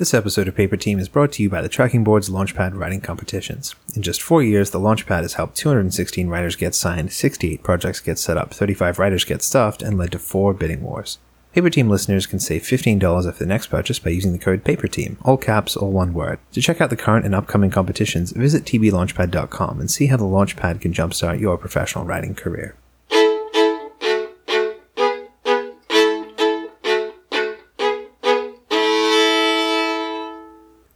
This episode of Paper Team is brought to you by the Tracking Board's Launchpad Writing Competitions. In just four years, the Launchpad has helped 216 writers get signed, 68 projects get set up, 35 writers get stuffed, and led to four bidding wars. Paper Team listeners can save $15 off their next purchase by using the code PAPERTEAM, all caps, all one word. To check out the current and upcoming competitions, visit tblaunchpad.com and see how the Launchpad can jumpstart your professional writing career.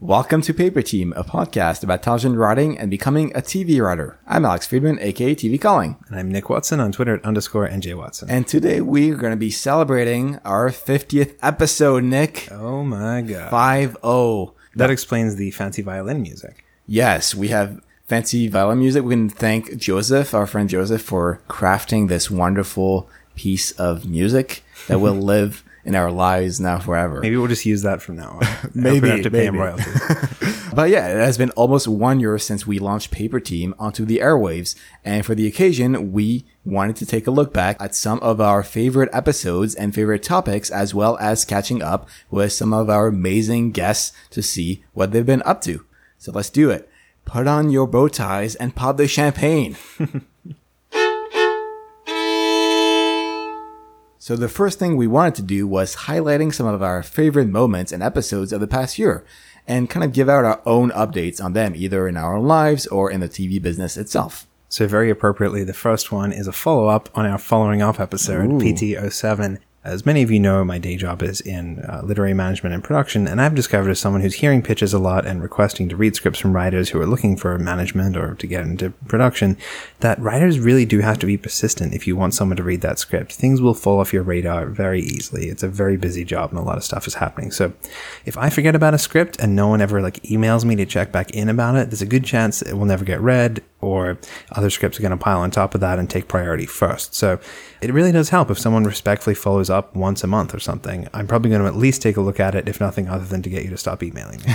Welcome to Paper Team, a podcast about television writing and becoming a TV writer. I'm Alex Friedman, aka TV Calling. And I'm Nick Watson on Twitter at underscore NJ Watson. And today we're going to be celebrating our 50th episode, Nick. oh my god. 5 0. That explains the fancy violin music. Yes, we have fancy violin music. We can thank Joseph, our friend Joseph, for crafting this wonderful piece of music that will live in our lives now forever. Maybe we'll just use that from now on. Maybe, we have to pay him royalties. But yeah, it has been almost one year since we launched Paper Team onto the airwaves. And for the occasion, we wanted to take a look back at some of our favorite episodes and favorite topics, as well as catching up with some of our amazing guests to see what they've been up to. So let's do it. Put on your bow ties and pop the champagne. So the first thing we wanted to do was highlighting some of our favorite moments and episodes of the past year and kind of give out our own updates on them either in our lives or in the TV business itself. so very appropriately, the first one is a follow-up on our following up episode, PT07. As many of you know, my day job is in uh, literary management and production, and I've discovered as someone who's hearing pitches a lot and requesting to read scripts from writers who are looking for management or to get into production, that writers really do have to be persistent if you want someone to read that script. Things will fall off your radar very easily. It's a very busy job and a lot of stuff is happening. So if I forget about a script and no one ever like emails me to check back in about it, there's a good chance it will never get read or other scripts are going to pile on top of that and take priority first. So it really does help if someone respectfully follows up once a month or something. I'm probably going to at least take a look at it, if nothing other than to get you to stop emailing me.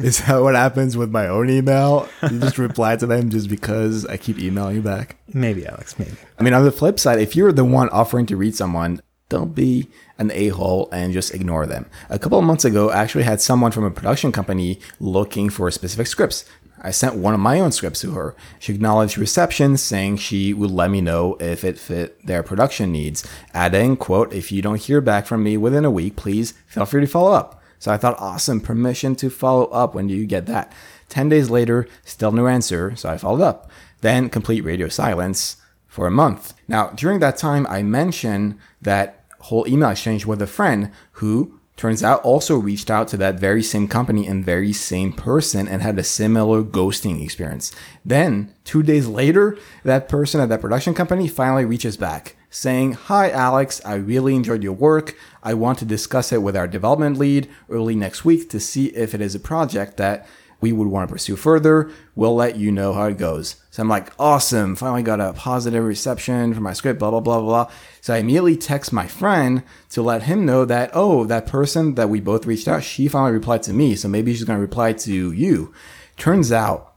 Is that what happens with my own email? You just reply to them just because I keep emailing you back? maybe, Alex, maybe. I mean, on the flip side, if you're the one offering to read someone, don't be an a-hole and just ignore them. A couple of months ago, I actually had someone from a production company looking for specific scripts. I sent one of my own scripts to her. She acknowledged reception, saying she would let me know if it fit their production needs, adding, quote, if you don't hear back from me within a week, please feel free to follow up. So I thought, awesome, permission to follow up. When do you get that? 10 days later, still no answer, so I followed up. Then complete radio silence for a month. Now, during that time, I mentioned that whole email exchange with a friend who turns out also reached out to that very same company and very same person and had a similar ghosting experience. Then, two days later, that person at that production company finally reaches back saying, Hi, Alex, I really enjoyed your work. I want to discuss it with our development lead early next week to see if it is a project that we would want to pursue further. We'll let you know how it goes. So I'm like, awesome. Finally got a positive reception for my script, blah, blah, blah, blah. So I immediately text my friend to let him know that, oh, that person that we both reached out, she finally replied to me. So maybe she's going to reply to you. Turns out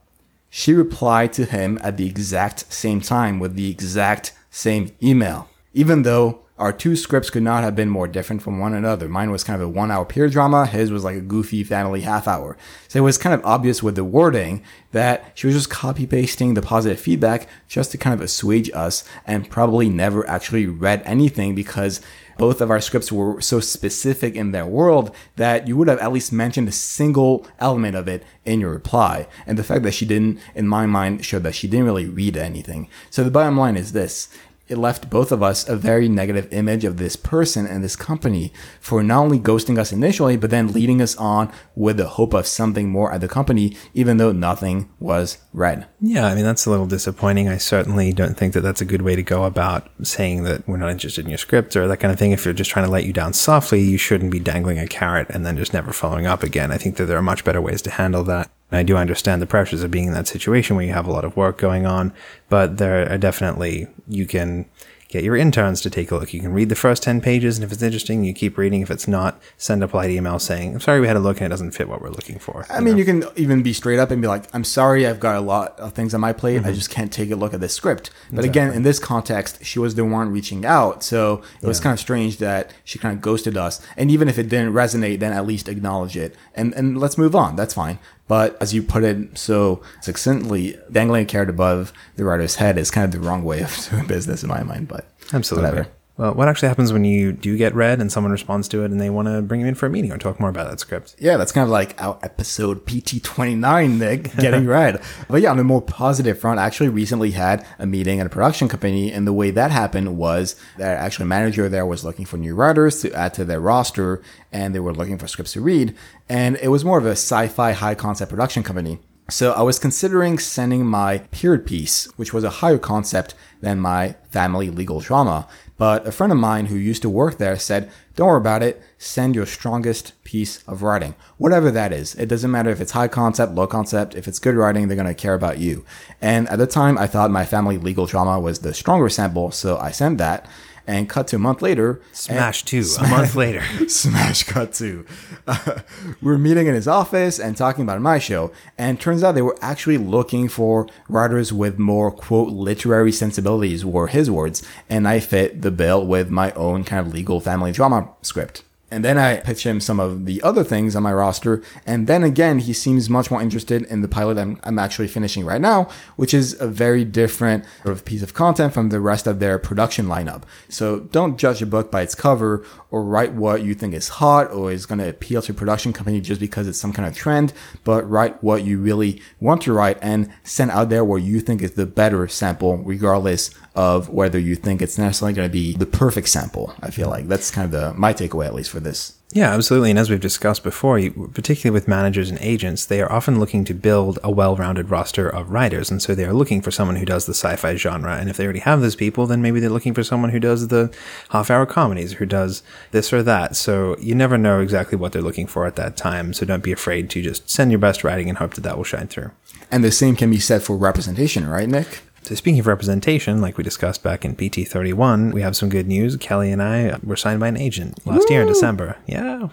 she replied to him at the exact same time with the exact same email, even though our two scripts could not have been more different from one another. Mine was kind of a one hour peer drama. His was like a goofy family half hour. So it was kind of obvious with the wording that she was just copy pasting the positive feedback just to kind of assuage us and probably never actually read anything because both of our scripts were so specific in their world that you would have at least mentioned a single element of it in your reply. And the fact that she didn't, in my mind, showed that she didn't really read anything. So the bottom line is this it left both of us a very negative image of this person and this company for not only ghosting us initially, but then leading us on with the hope of something more at the company, even though nothing was read. Yeah, I mean, that's a little disappointing. I certainly don't think that that's a good way to go about saying that we're not interested in your script or that kind of thing. If you're just trying to let you down softly, you shouldn't be dangling a carrot and then just never following up again. I think that there are much better ways to handle that. And I do understand the pressures of being in that situation where you have a lot of work going on, but there are definitely, you can get your interns to take a look. You can read the first 10 pages, and if it's interesting, you keep reading. If it's not, send a polite email saying, I'm sorry we had a look and it doesn't fit what we're looking for. I mean, you can even be straight up and be like, I'm sorry, I've got a lot of things on my plate. Mm-hmm. I just can't take a look at this script. But again, in this context, she was the one reaching out. So it was kind of strange that she kind of ghosted us. And even if it didn't resonate, then at least acknowledge it and, and let's move on. That's fine. But as you put it so succinctly, dangling a carrot above the writer's head is kind of the wrong way of doing business in my mind. But Absolutely. whatever. Well, what actually happens when you do get read and someone responds to it and they want to bring you in for a meeting or talk more about that script? Yeah, that's kind of like our episode PT29, Nick, getting read. But yeah, on a more positive front, I actually recently had a meeting at a production company. And the way that happened was that actually a manager there was looking for new writers to add to their roster and they were looking for scripts to read. And it was more of a sci-fi high concept production company. So I was considering sending my period piece, which was a higher concept than my family legal drama. But a friend of mine who used to work there said, don't worry about it. Send your strongest piece of writing, whatever that is. It doesn't matter if it's high concept, low concept. If it's good writing, they're going to care about you. And at the time, I thought my family legal drama was the stronger sample. So I sent that and cut to a month later. Smash two, a month later. Smash cut to. Uh, we were meeting in his office and talking about my show. And turns out they were actually looking for writers with more, quote, literary sensibilities, were his words. And I fit the bill with my own kind of legal family drama script. And then I pitch him some of the other things on my roster. And then again, he seems much more interested in the pilot I'm, I'm actually finishing right now, which is a very different sort of piece of content from the rest of their production lineup. So don't judge a book by its cover or write what you think is hot or is going to appeal to production company just because it's some kind of trend, but write what you really want to write and send out there where you think is the better sample, regardless of whether you think it's necessarily going to be the perfect sample. I feel like that's kind of the, my takeaway, at least for this. Yeah, absolutely. And as we've discussed before, you- particularly with managers and agents, they are often looking to build a well rounded roster of writers. And so they are looking for someone who does the sci fi genre. And if they already have those people, then maybe they're looking for someone who does the half hour comedies, who does this or that. So you never know exactly what they're looking for at that time. So don't be afraid to just send your best writing and hope that that will shine through. And the same can be said for representation, right, Nick? So speaking of representation, like we discussed back in PT31, we have some good news. Kelly and I were signed by an agent last year in December. Yeah.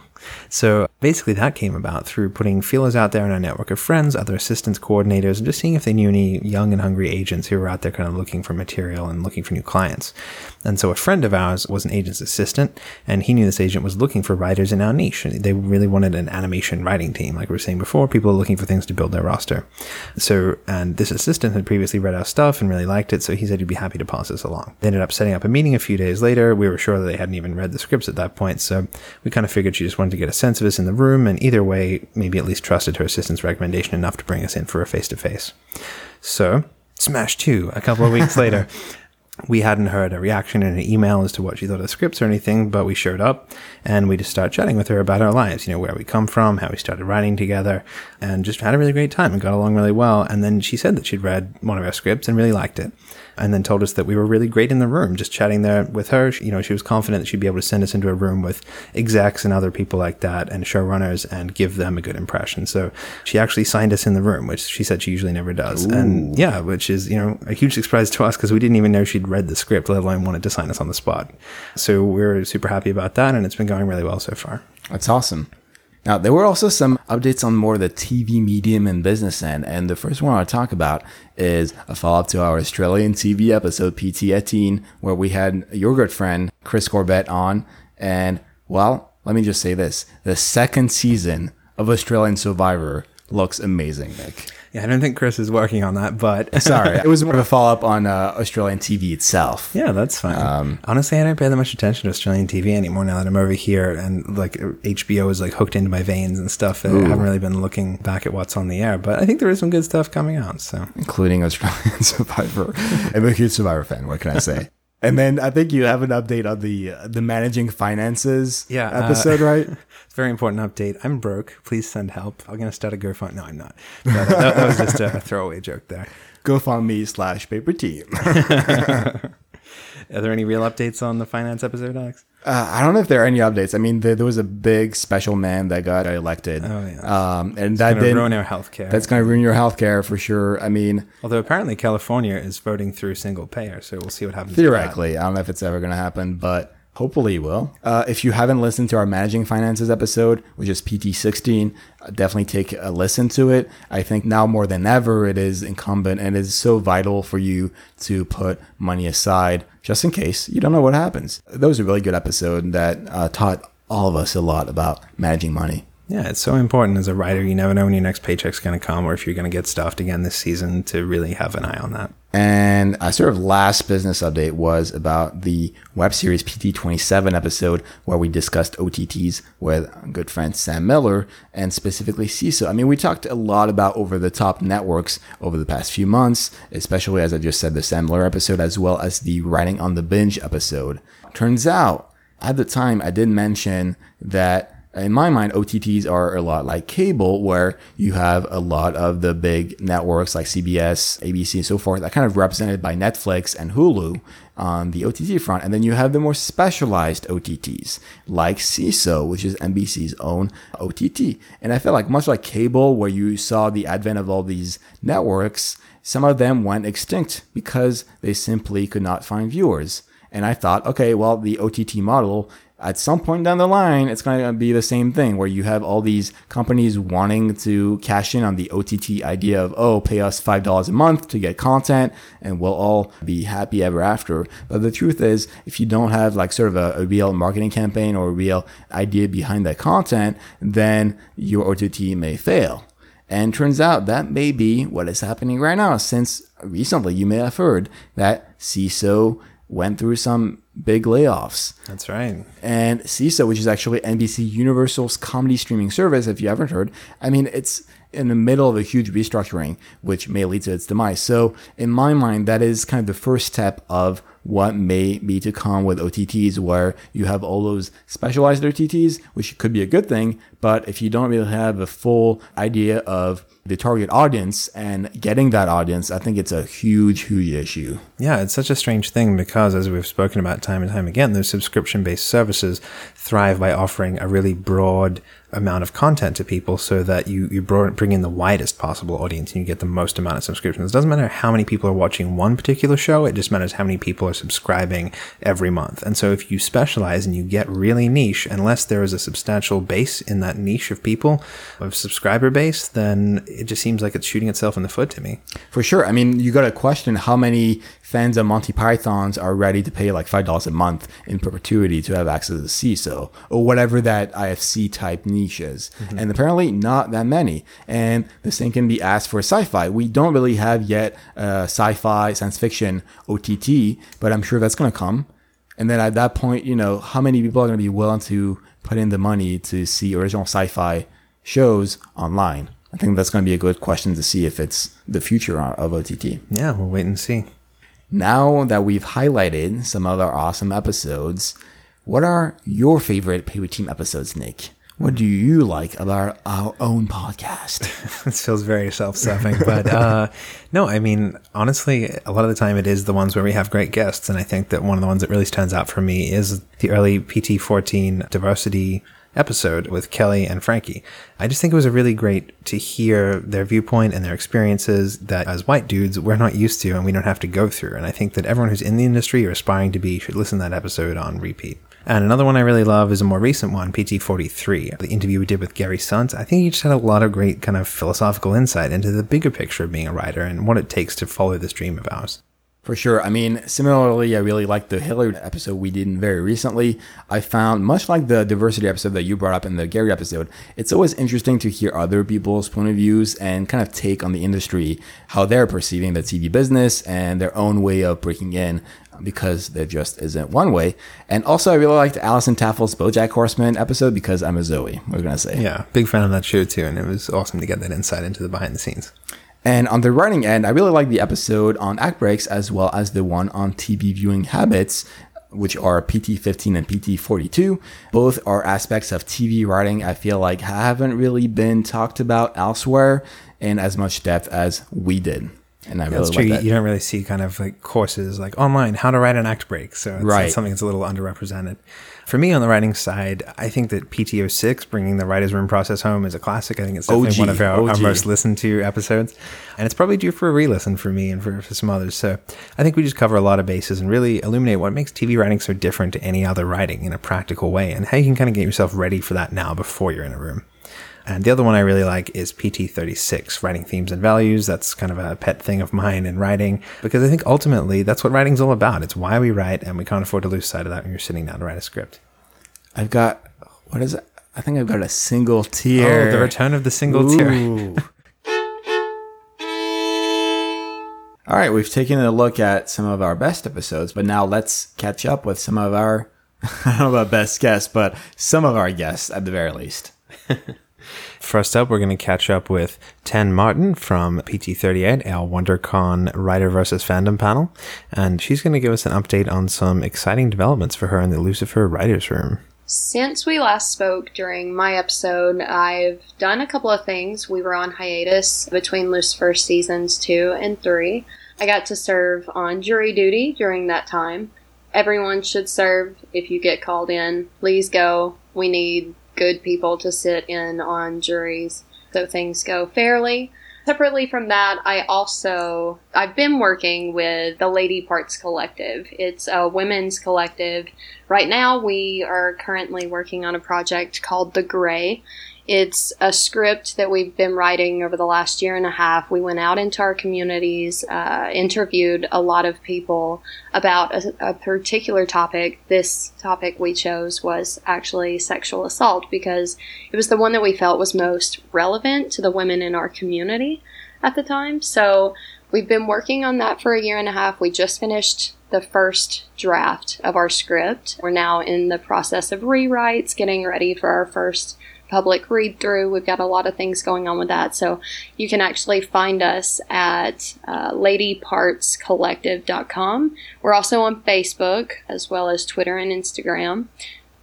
So basically that came about through putting feelers out there in our network of friends, other assistants, coordinators, and just seeing if they knew any young and hungry agents who were out there kind of looking for material and looking for new clients. And so a friend of ours was an agent's assistant, and he knew this agent was looking for writers in our niche. They really wanted an animation writing team. Like we were saying before, people are looking for things to build their roster. So, and this assistant had previously read our stuff really liked it, so he said he'd be happy to pass this along. They ended up setting up a meeting a few days later. We were sure that they hadn't even read the scripts at that point, so we kind of figured she just wanted to get a sense of us in the room, and either way, maybe at least trusted her assistant's recommendation enough to bring us in for a face to face. So, smash two a couple of weeks later. We hadn't heard a reaction in an email as to what she thought of the scripts or anything, but we showed up and we just started chatting with her about our lives, you know, where we come from, how we started writing together, and just had a really great time and got along really well. And then she said that she'd read one of our scripts and really liked it. And then told us that we were really great in the room, just chatting there with her. You know, she was confident that she'd be able to send us into a room with execs and other people like that and showrunners and give them a good impression. So she actually signed us in the room, which she said she usually never does. And yeah, which is, you know, a huge surprise to us because we didn't even know she'd read the script, let alone wanted to sign us on the spot. So we're super happy about that. And it's been going really well so far. That's awesome. Now, there were also some updates on more of the TV medium and business end. And the first one I want to talk about is a follow up to our Australian TV episode, PT18, where we had your good friend, Chris Corbett, on. And, well, let me just say this the second season of Australian Survivor looks amazing, Nick. Yeah, I don't think Chris is working on that, but Sorry, it was more of a follow up on uh, Australian TV itself. Yeah, that's fine. Honestly, I don't pay that much attention to Australian TV anymore now that I'm over here, and like HBO is like hooked into my veins and stuff. I haven't really been looking back at what's on the air, but I think there is some good stuff coming out. So including Australian Survivor. I'm a huge Survivor fan. What can I say? And then I think you have an update on the uh, the managing finances Yeah, uh, episode, right? it's a very important update. I'm broke. Please send help. I'm gonna start a GoFundMe. No, I'm not. But, uh, that, that was just a throwaway joke there. GoFundMe slash paper team. Are there any real updates on the finance episode, Alex? Uh, I don't know if there are any updates. I mean, there, there was a big special man that got elected. Oh, yeah. Um, and that Gonna did ruin our healthcare. That's going to ruin your healthcare for sure. I mean, Although apparently California is voting through single payer, so we'll see what happens. that. theoretically, I don't know if it's ever going to happen, but hopefully it will. Uh, if you haven't listened to our managing finances episode, which is PT16, uh, definitely take a listen to it. I think now more than ever, it is incumbent and it is so vital for you to put money aside just in case you don't know what happens. That was a really good episode that uh, taught all of us a lot about managing money. Yeah, it's so important as a writer. You never know when your next paycheck's going to come or if you're going to get stuffed again this season to really have an eye on that. And a sort of last business update was about the web series PT27 episode where we discussed OTTs with good friend Sam Miller and specifically Seeso. I mean, we talked a lot about over the top networks over the past few months, especially as I just said, the Sam Miller episode, as well as the writing on the binge episode. Turns out at the time I did mention that Uh, in my mind, OTTs are a lot like cable, where you have a lot of the big networks like CBS, ABC, and so forth, that kind of represented by Netflix and Hulu on the OTT front. And then you have the more specialized OTTs like Seeso, which is NBC's own OTT. And I feel like much like cable, where you saw the advent of all these networks, some of them went extinct because they simply could not find viewers. And I thought, okay, well, the OTT model, at some point down the line, it's going to be the same thing where you have all these companies wanting to cash in on the OTT idea of, oh, pay us $5 a month to get content and we'll all be happy ever after. But the truth is, if you don't have like sort of a, a real marketing campaign or a real idea behind that content, then your OTT may fail. And turns out that may be what is happening right now, since recently you may have heard that Seeso went through some big layoffs. That's right. And Seeso, which is actually NBC Universal's comedy streaming service, if you haven't heard, I mean, it's in the middle of a huge restructuring, which may lead to its demise. So, in my mind, that is kind of the first step of what may be to come with OTTs, where you have all those specialized OTTs, which could be a good thing. But if you don't really have a full idea of the target audience and getting that audience, I think it's a huge, huge issue. Yeah, it's such a strange thing because, as we've spoken about time and time again, those subscription based services thrive by offering a really broad amount of content to people so that you, you bring in the widest possible audience and you get the most amount of subscriptions. It doesn't matter how many people are watching one particular show, it just matters how many people are subscribing every month. And so if you specialize and you get really niche, unless there is a substantial base in that niche of people, of subscriber base, then it just seems like it's shooting itself in the foot to me. For sure. I mean, you got to question how many fans of Monty Python's are ready to pay like five dollars a month in perpetuity to have access to the Seeso or whatever that IFC type niche is. Mm-hmm. And apparently not that many. And the same can be asked for sci-fi. We don't really have yet uh, sci-fi science fiction OTT, but I'm sure that's going to come. And then at that point, you know, how many people are going to be willing to put in the money to see original sci-fi shows online? I think that's going to be a good question to see if it's the future of OTT. Yeah, we'll wait and see. Now that we've highlighted some of our awesome episodes, what are your favorite Paper Team episodes, Nick? What do you like about our own podcast? this feels very self-serving, but uh, no, I mean honestly, a lot of the time it is the ones where we have great guests, and I think that one of the ones that really stands out for me is the early PT14 diversity episode with Kelly and Frankie. I just think it was a really great to hear their viewpoint and their experiences that as white dudes we're not used to and we don't have to go through. And I think that everyone who's in the industry or aspiring to be should listen to that episode on repeat. And another one I really love is a more recent one, PT43, the interview we did with Gary Sunt. I think he just had a lot of great kind of philosophical insight into the bigger picture of being a writer and what it takes to follow this dream of ours. For sure. I mean, similarly, I really liked the Hillary episode we did very recently. I found, much like the diversity episode that you brought up in the Gary episode, it's always interesting to hear other people's point of views and kind of take on the industry, how they're perceiving the TV business and their own way of breaking in because there just isn't one way. And also, I really liked Alison Tafel's BoJack Horseman episode because I'm a Zoe. We're gonna say, yeah, big fan of that show too, and it was awesome to get that insight into the behind the scenes. And on the writing end, I really like the episode on act breaks as well as the one on TV viewing habits, which are PT15 and PT42. Both are aspects of TV writing I feel like haven't really been talked about elsewhere in as much depth as we did. And I Yeah, really That's true. like You that. you don't really see kind of like courses like online, how to write an act break. So it's, Right. it's something that's a little underrepresented. For me on the writing side, I think that PT06, bringing the writer's room process home, is a classic. I think it's definitely OG, one of our, our most listened to episodes. And it's probably due for a re listen for me and for, for some others. So I think we just cover a lot of bases and really illuminate what makes TV writing so different to any other writing in a practical way and how you can kind of get yourself ready for that now before you're in a room. And the other one I really like is PT36, writing themes and values. That's kind of a pet thing of mine in writing because I think ultimately that's what writing's all about. It's why we write, and we can't afford to lose sight of that when you're sitting down to write a script. I've got what is it? I think I've got a single tier. Oh, the return of the single tier. All right, we've taken a look at some of our best episodes, but now let's catch up with some of our I don't know about best guests, but some of our guests at the very least. First up, we're going to catch up with Ten Martin from PT38, our WonderCon Writer versus Fandom panel, and she's going to give us an update on some exciting developments for her in the Lucifer Writers Room. Since we last spoke during my episode, I've done a couple of things. We were on hiatus between Lucifer seasons two and three. I got to serve on jury duty during that time. Everyone should serve if you get called in. Please go. We need good people to sit in on juries so things go fairly. Separately from that, I also I've been working with the Lady Parts Collective. It's a women's collective. Right now, we are currently working on a project called The Gray. It's a script that we've been writing over the last year and a half. We went out into our communities, uh, interviewed a lot of people about a, a particular topic. This topic we chose was actually sexual assault because it was the one that we felt was most relevant to the women in our community at the time. So we've been working on that for a year and a half. We just finished the first draft of our script. We're now in the process of rewrites, getting ready for our first public read through. We've got a lot of things going on with that. So you can actually find us at uh, ladypartscollective.com. We're also on Facebook as well as Twitter and Instagram.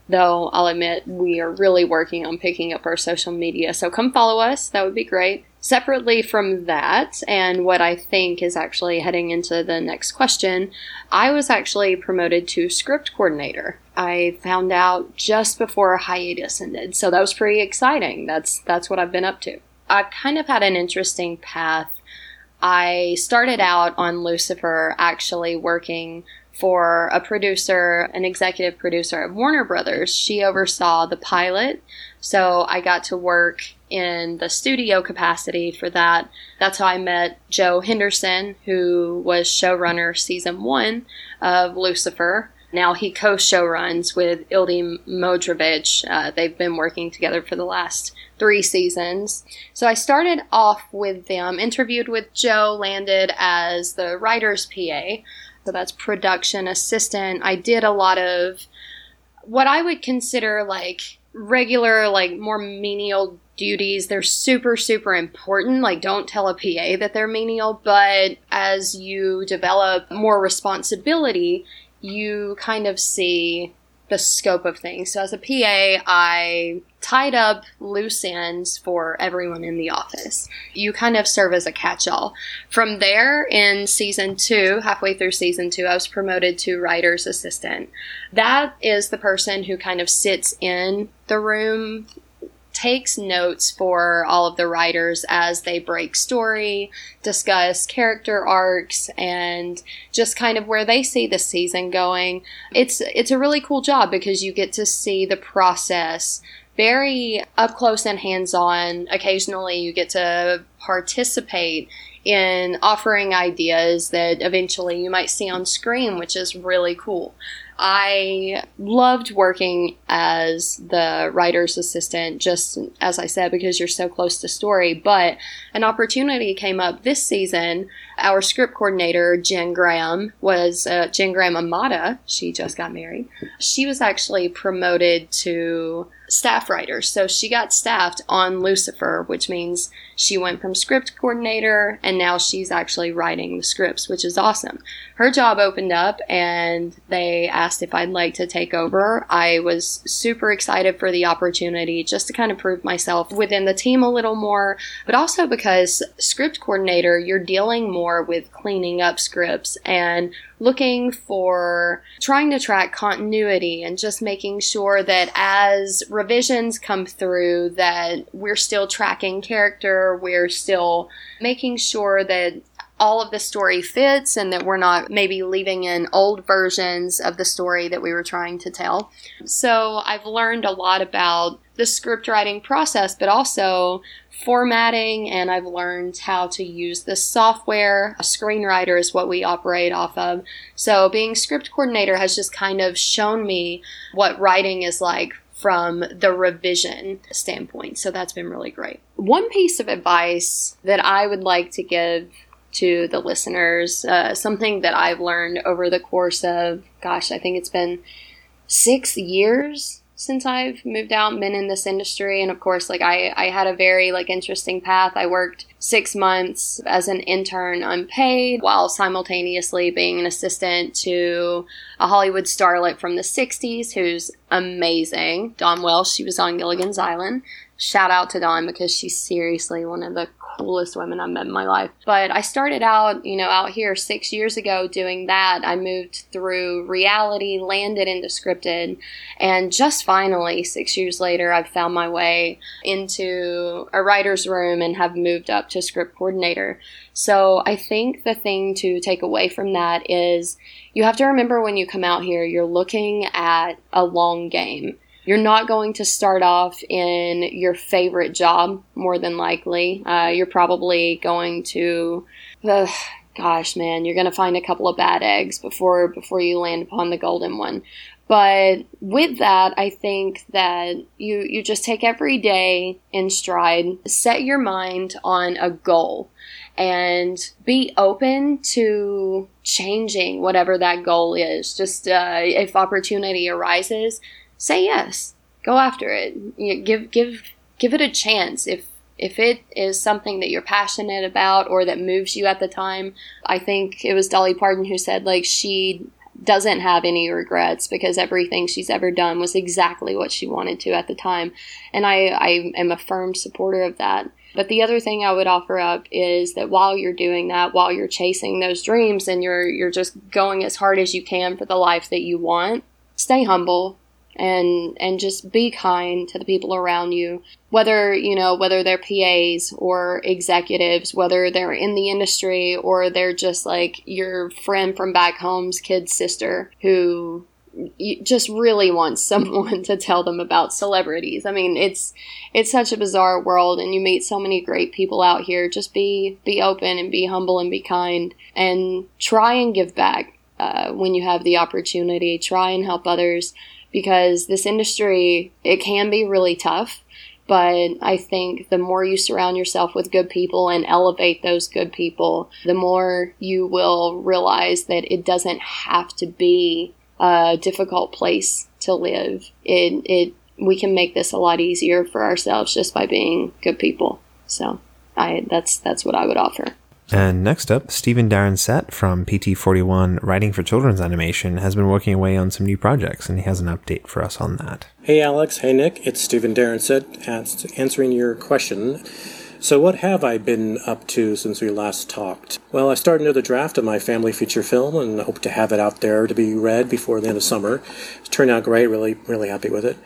Though I'll admit we are really working on picking up our social media. So come follow us. That would be great. Separately from that, and what I think is actually heading into the next question, I was actually promoted to script coordinator. I found out just before hiatus ended, so that was pretty exciting. That's that's what I've been up to. I've kind of had an interesting path. I started out on Lucifer actually working for a producer, an executive producer of Warner Brothers. She oversaw the pilot, so I got to work in the studio capacity for that. That's how I met Joe Henderson, who was showrunner season one of Lucifer. Now he co-showruns with Ildi Modrovich. Uh, they've been working together for the last three seasons. So I started off with them, interviewed with Joe, landed as the writer's PA. So that's production assistant. I did a lot of what I would consider like regular, like more menial duties. They're super, super important. Like, don't tell a PA that they're menial, but as you develop more responsibility, you kind of see the scope of things. So, as a PA, I tied up loose ends for everyone in the office. You kind of serve as a catch all. From there, in season two, halfway through season two, I was promoted to writer's assistant. That is the person who kind of sits in the room takes notes for all of the writers as they break story, discuss character arcs, and just kind of where they see the season going. It's it's a really cool job because you get to see the process very up close and hands on. Occasionally, you get to participate in offering ideas that eventually you might see on screen, which is really cool. I loved working as the writer's assistant, just as I said, because you're so close to story. But an opportunity came up this season. Our script coordinator, Jen Graham, was uh, Jen Graham Imada. She just got married. She was actually promoted to staff writer. So she got staffed on Lucifer, which means she went from from script coordinator, and now she's actually writing the scripts, which is awesome. Her job opened up, and they asked if I'd like to take over. I was super excited for the opportunity just to kind of prove myself within the team a little more, but also because script coordinator, you're dealing more with cleaning up scripts and looking for trying to track continuity and just making sure that as revisions come through that we're still tracking character we're still making sure that all of the story fits and that we're not maybe leaving in old versions of the story that we were trying to tell. So I've learned a lot about the script writing process, but also formatting, and I've learned how to use the software. A screenwriter is what we operate off of. So being script coordinator has just kind of shown me what writing is like from the revision standpoint. So that's been really great. One piece of advice that I would like to give to the listeners, uh, something that I've learned over the course of, gosh, I think it's been six years since I've moved out been in this industry. And of course, like I, I had a very like interesting path. I worked six months as an intern unpaid while simultaneously being an assistant to a Hollywood starlet from the 60s who's amazing. Dawn Wells, she was on Gilligan's Island. Shout out to Dawn because she's seriously one of the coolest women I've met in my life. But I started out, you know, out here six years ago doing that. I moved through reality, landed into scripted, and just finally, six years later, I've found my way into a writer's room and have moved up to script coordinator. So I think the thing to take away from that is you have to remember when you come out here, you're looking at a long game you're not going to start off in your favorite job, more than likely. Uh, you're probably going to, gosh, man, you're going to find a couple of bad eggs before before you land upon the golden one. But with that, I think that you you just take every day in stride, set your mind on a goal and be open to changing whatever that goal is. Just uh, if opportunity arises, say yes. Go after it. You give give give it a chance. If if it is something that you're passionate about or that moves you at the time, I think it was Dolly Parton who said like she doesn't have any regrets because everything she's ever done was exactly what she wanted to at the time. And I, I am a firm supporter of that. But the other thing I would offer up is that while you're doing that, while you're chasing those dreams and you're you're just going as hard as you can for the life that you want, stay humble, and and just be kind to the people around you whether you know whether they're PAs or executives whether they're in the industry or they're just like your friend from back home's kid sister who just really wants someone to tell them about celebrities. I mean, it's it's such a bizarre world and you meet so many great people out here. Just be be open and be humble and be kind and try and give back uh, when you have the opportunity. Try and help others because this industry it can be really tough but I think the more you surround yourself with good people and elevate those good people, the more you will realize that it doesn't have to be a difficult place to live. It it we can make this a lot easier for ourselves just by being good people. So I that's that's what I would offer. And next up, Stephen Darren Set from PT41 Writing for Children's Animation has been working away on some new projects, and he has an update for us on that. Hey Alex, hey Nick, it's Stephen Darren Sett answering your question. So, what have I been up to since we last talked? Well, I started another draft of my family feature film and hope to have it out there to be read before the end of summer. It's turned out great, really, really happy with it.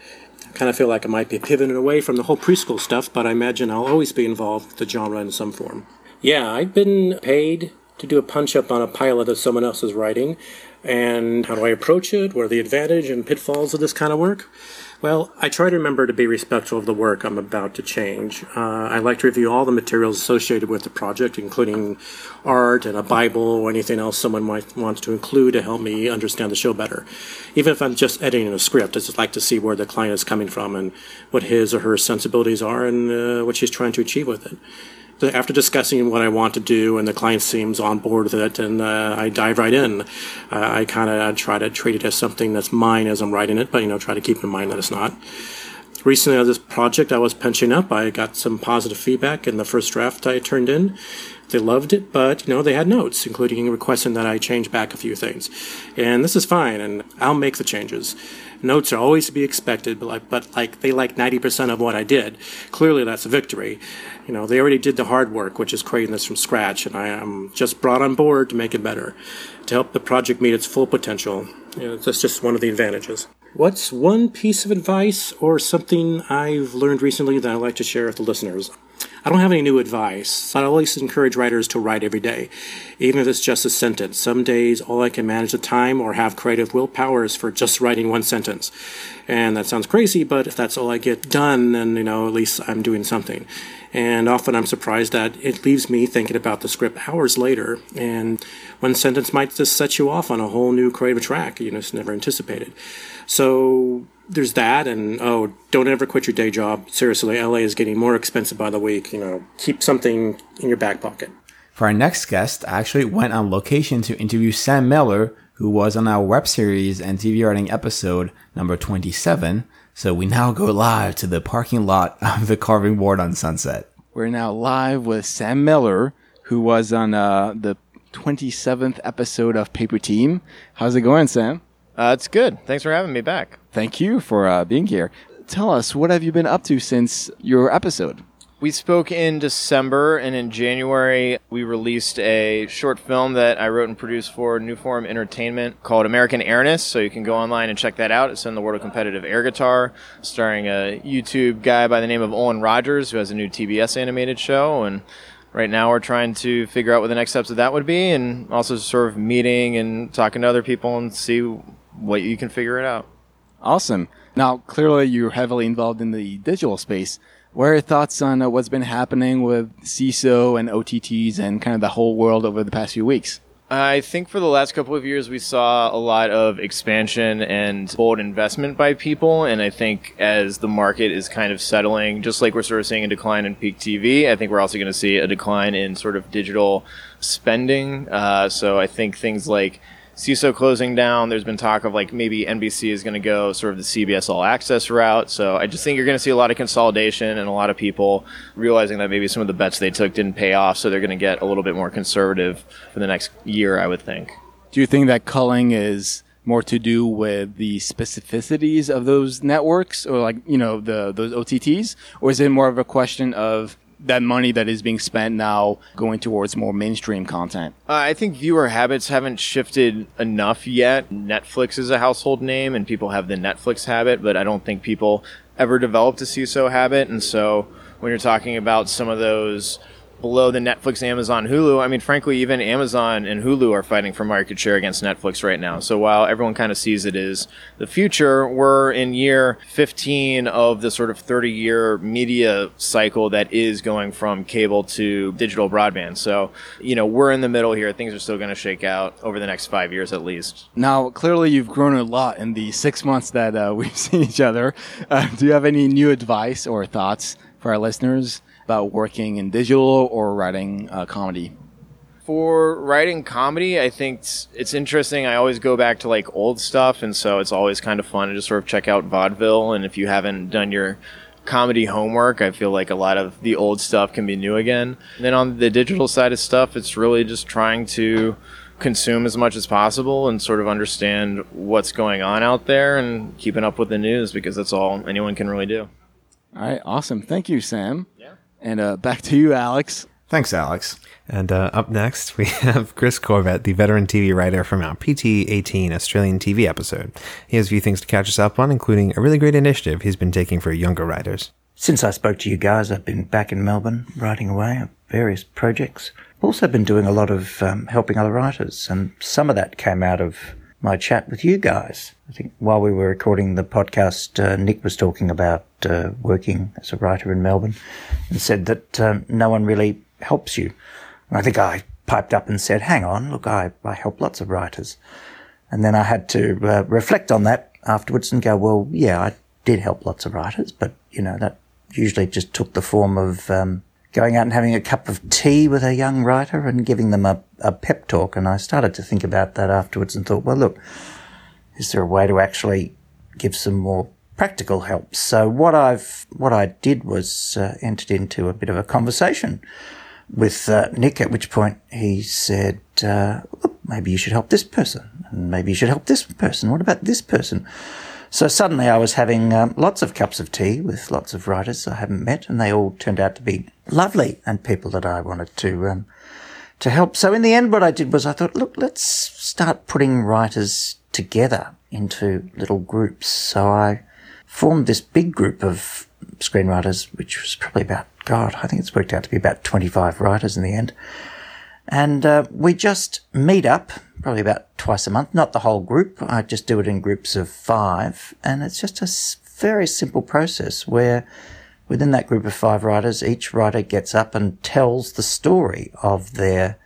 I kind of feel like I might be pivoting away from the whole preschool stuff, but I imagine I'll always be involved with the genre in some form. Yeah, I've been paid to do a punch up on a pilot of someone else's writing. And how do I approach it? What are the advantages and pitfalls of this kind of work? Well, I try to remember to be respectful of the work I'm about to change. Uh, I like to review all the materials associated with the project, including art and a Bible or anything else someone might want to include to help me understand the show better. Even if I'm just editing a script, I just like to see where the client is coming from and what his or her sensibilities are and uh, what she's trying to achieve with it after discussing what I want to do and the client seems on board with it and uh, I dive right in, uh, I kind of try to treat it as something that's mine as I'm writing it, but you know, try to keep in mind that it's not. Recently, on this project I was punching up, I got some positive feedback in the first draft I turned in. They loved it, but you know they had notes, including requesting that I change back a few things, and this is fine, and I'll make the changes. Notes are always to be expected, but like, but like they like 90% of what I did. Clearly, that's a victory. You know, they already did the hard work, which is creating this from scratch, and I am just brought on board to make it better, to help the project meet its full potential. You know, that's just one of the advantages. What's one piece of advice or something I've learned recently that I'd like to share with the listeners? I don't have any new advice. I always encourage writers to write every day, even if it's just a sentence. Some days, all I can manage the time or have creative willpower is for just writing one sentence. And that sounds crazy, but if that's all I get done, then, you know, at least I'm doing something. And often I'm surprised that it leaves me thinking about the script hours later. And one sentence might just set you off on a whole new creative track you just never anticipated. So there's that, and oh, don't ever quit your day job. Seriously, LA is getting more expensive by the week. You know, keep something in your back pocket. For our next guest, I actually went on location to interview Sam Miller, who was on our web series and TV writing episode number 27. So we now go live to the parking lot of the carving board on Sunset. We're now live with Sam Miller, who was on uh, the 27th episode of Paper Team. How's it going, Sam? Uh, it's good. Thanks for having me back. Thank you for uh, being here. Tell us, what have you been up to since your episode? We spoke in December, and in January, we released a short film that I wrote and produced for New Form Entertainment called American Airness. So you can go online and check that out. It's in the world of competitive air guitar, starring a YouTube guy by the name of Owen Rogers, who has a new TBS animated show. And right now, we're trying to figure out what the next steps of that would be, and also sort of meeting and talking to other people and see what you can figure it out. Awesome. Now, clearly, you're heavily involved in the digital space. What are your thoughts on uh, what's been happening with Seeso and OTTs and kind of the whole world over the past few weeks? I think for the last couple of years, we saw a lot of expansion and bold investment by people. And I think as the market is kind of settling, just like we're sort of seeing a decline in peak TV, I think we're also going to see a decline in sort of digital spending. Uh, so I think things like Seeso closing down. There's been talk of like maybe NBC is going to go sort of the CBS All Access route. So I just think you're going to see a lot of consolidation and a lot of people realizing that maybe some of the bets they took didn't pay off. So they're going to get a little bit more conservative for the next year, I would think. Do you think that culling is more to do with the specificities of those networks or like, you know, the those OTTs? Or is it more of a question of that money that is being spent now going towards more mainstream content? Uh, I think viewer habits haven't shifted enough yet. Netflix is a household name and people have the Netflix habit, but I don't think people ever developed a Seeso habit. And so when you're talking about some of those below the Netflix, Amazon, Hulu. I mean, frankly, even Amazon and Hulu are fighting for market share against Netflix right now. So while everyone kind of sees it as the future, we're in year 15 of the sort of 30 year media cycle that is going from cable to digital broadband. So, you know, we're in the middle here. Things are still going to shake out over the next five years at least. Now, clearly, you've grown a lot in the six months that uh, we've seen each other. Uh, do you have any new advice or thoughts for our listeners? About working in digital or writing uh, comedy? For writing comedy, I think it's, it's, interesting. I always go back to like old stuff, and so it's always kind of fun to just sort of check out vaudeville. And if you haven't done your comedy homework, I feel like a lot of the old stuff can be new again. And then on the digital side of stuff, it's really just trying to consume as much as possible and sort of understand what's going on out there and keeping up with the news because that's all anyone can really do. All right, awesome. Thank you, Sam. Yeah. And uh, back to you, Alex. Thanks, Alex. And uh, up next, we have Chris Corbett, the veteran TV writer from our PT 18 Australian TV episode. He has a few things to catch us up on, including a really great initiative he's been taking for younger writers. Since I spoke to you guys, I've been back in Melbourne writing away on various projects. I've also been doing a lot of um, helping other writers, and some of that came out of my chat with you guys. I think while we were recording the podcast, uh, Nick was talking about uh, working as a writer in Melbourne and said that um, no one really helps you. And I think I piped up and said, hang on, look, I, I help lots of writers. And then I had to uh, reflect on that afterwards and go, well, yeah, I did help lots of writers, but, you know, that usually just took the form of um, going out and having a cup of tea with a young writer and giving them a, a pep talk. And I started to think about that afterwards and thought, well, look, is there a way to actually give some more practical help. So what I've what I did was uh, entered into a bit of a conversation with uh, Nick. At which point he said, uh, "Look, maybe you should help this person, and maybe you should help this person. What about this person?" So suddenly I was having um, lots of cups of tea with lots of writers I haven't met, and they all turned out to be lovely and people that I wanted to um, to help. So in the end, what I did was I thought, look, let's start putting writers together into little groups. So I formed this big group of screenwriters, which was probably about, God, I think it's worked out to be about 25 writers in the end. And uh, we just meet up probably about twice a month, not the whole group. I just do it in groups of five. And it's just a very simple process where within that group of five writers, each writer gets up and tells the story of their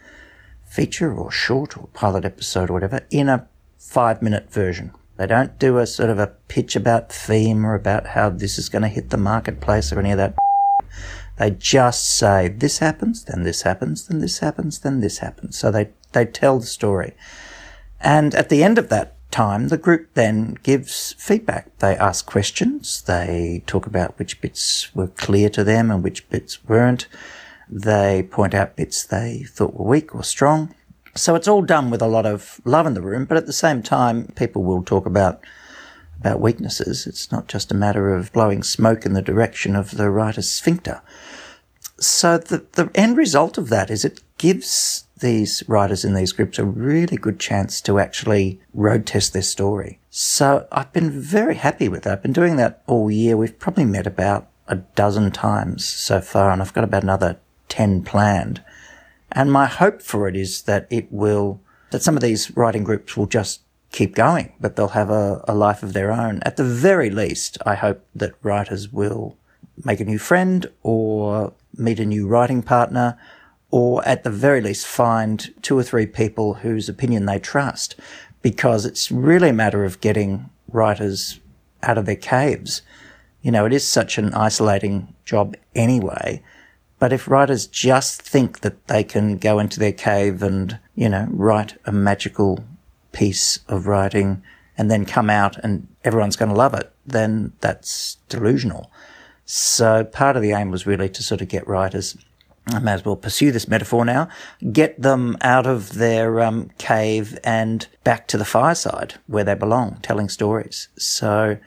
feature or short or pilot episode or whatever in a five minute version. They don't do a sort of a pitch about theme or about how this is going to hit the marketplace or any of that. They just say this happens, then this happens, then this happens, then this happens. So they, they tell the story. And at the end of that time, the group then gives feedback. They ask questions. They talk about which bits were clear to them and which bits weren't. They point out bits they thought were weak or strong. So it's all done with a lot of love in the room, but at the same time, people will talk about about weaknesses. It's not just a matter of blowing smoke in the direction of the writer's sphincter. So the, the end result of that is it gives these writers in these groups a really good chance to actually road test their story. So I've been very happy with that. I've been doing that all year. We've probably met about a dozen times so far, and I've got about another 10 planned. And my hope for it is that it will, that some of these writing groups will just keep going, but they'll have a, a life of their own. At the very least, I hope that writers will make a new friend or meet a new writing partner or at the very least find two or three people whose opinion they trust because it's really a matter of getting writers out of their caves. You know, it is such an isolating job anyway. But if writers just think that they can go into their cave and, you know, write a magical piece of writing and then come out and everyone's going to love it, then that's delusional. So part of the aim was really to sort of get writers I may as well pursue this metaphor now, get them out of their um, cave and back to the fireside where they belong, telling stories. So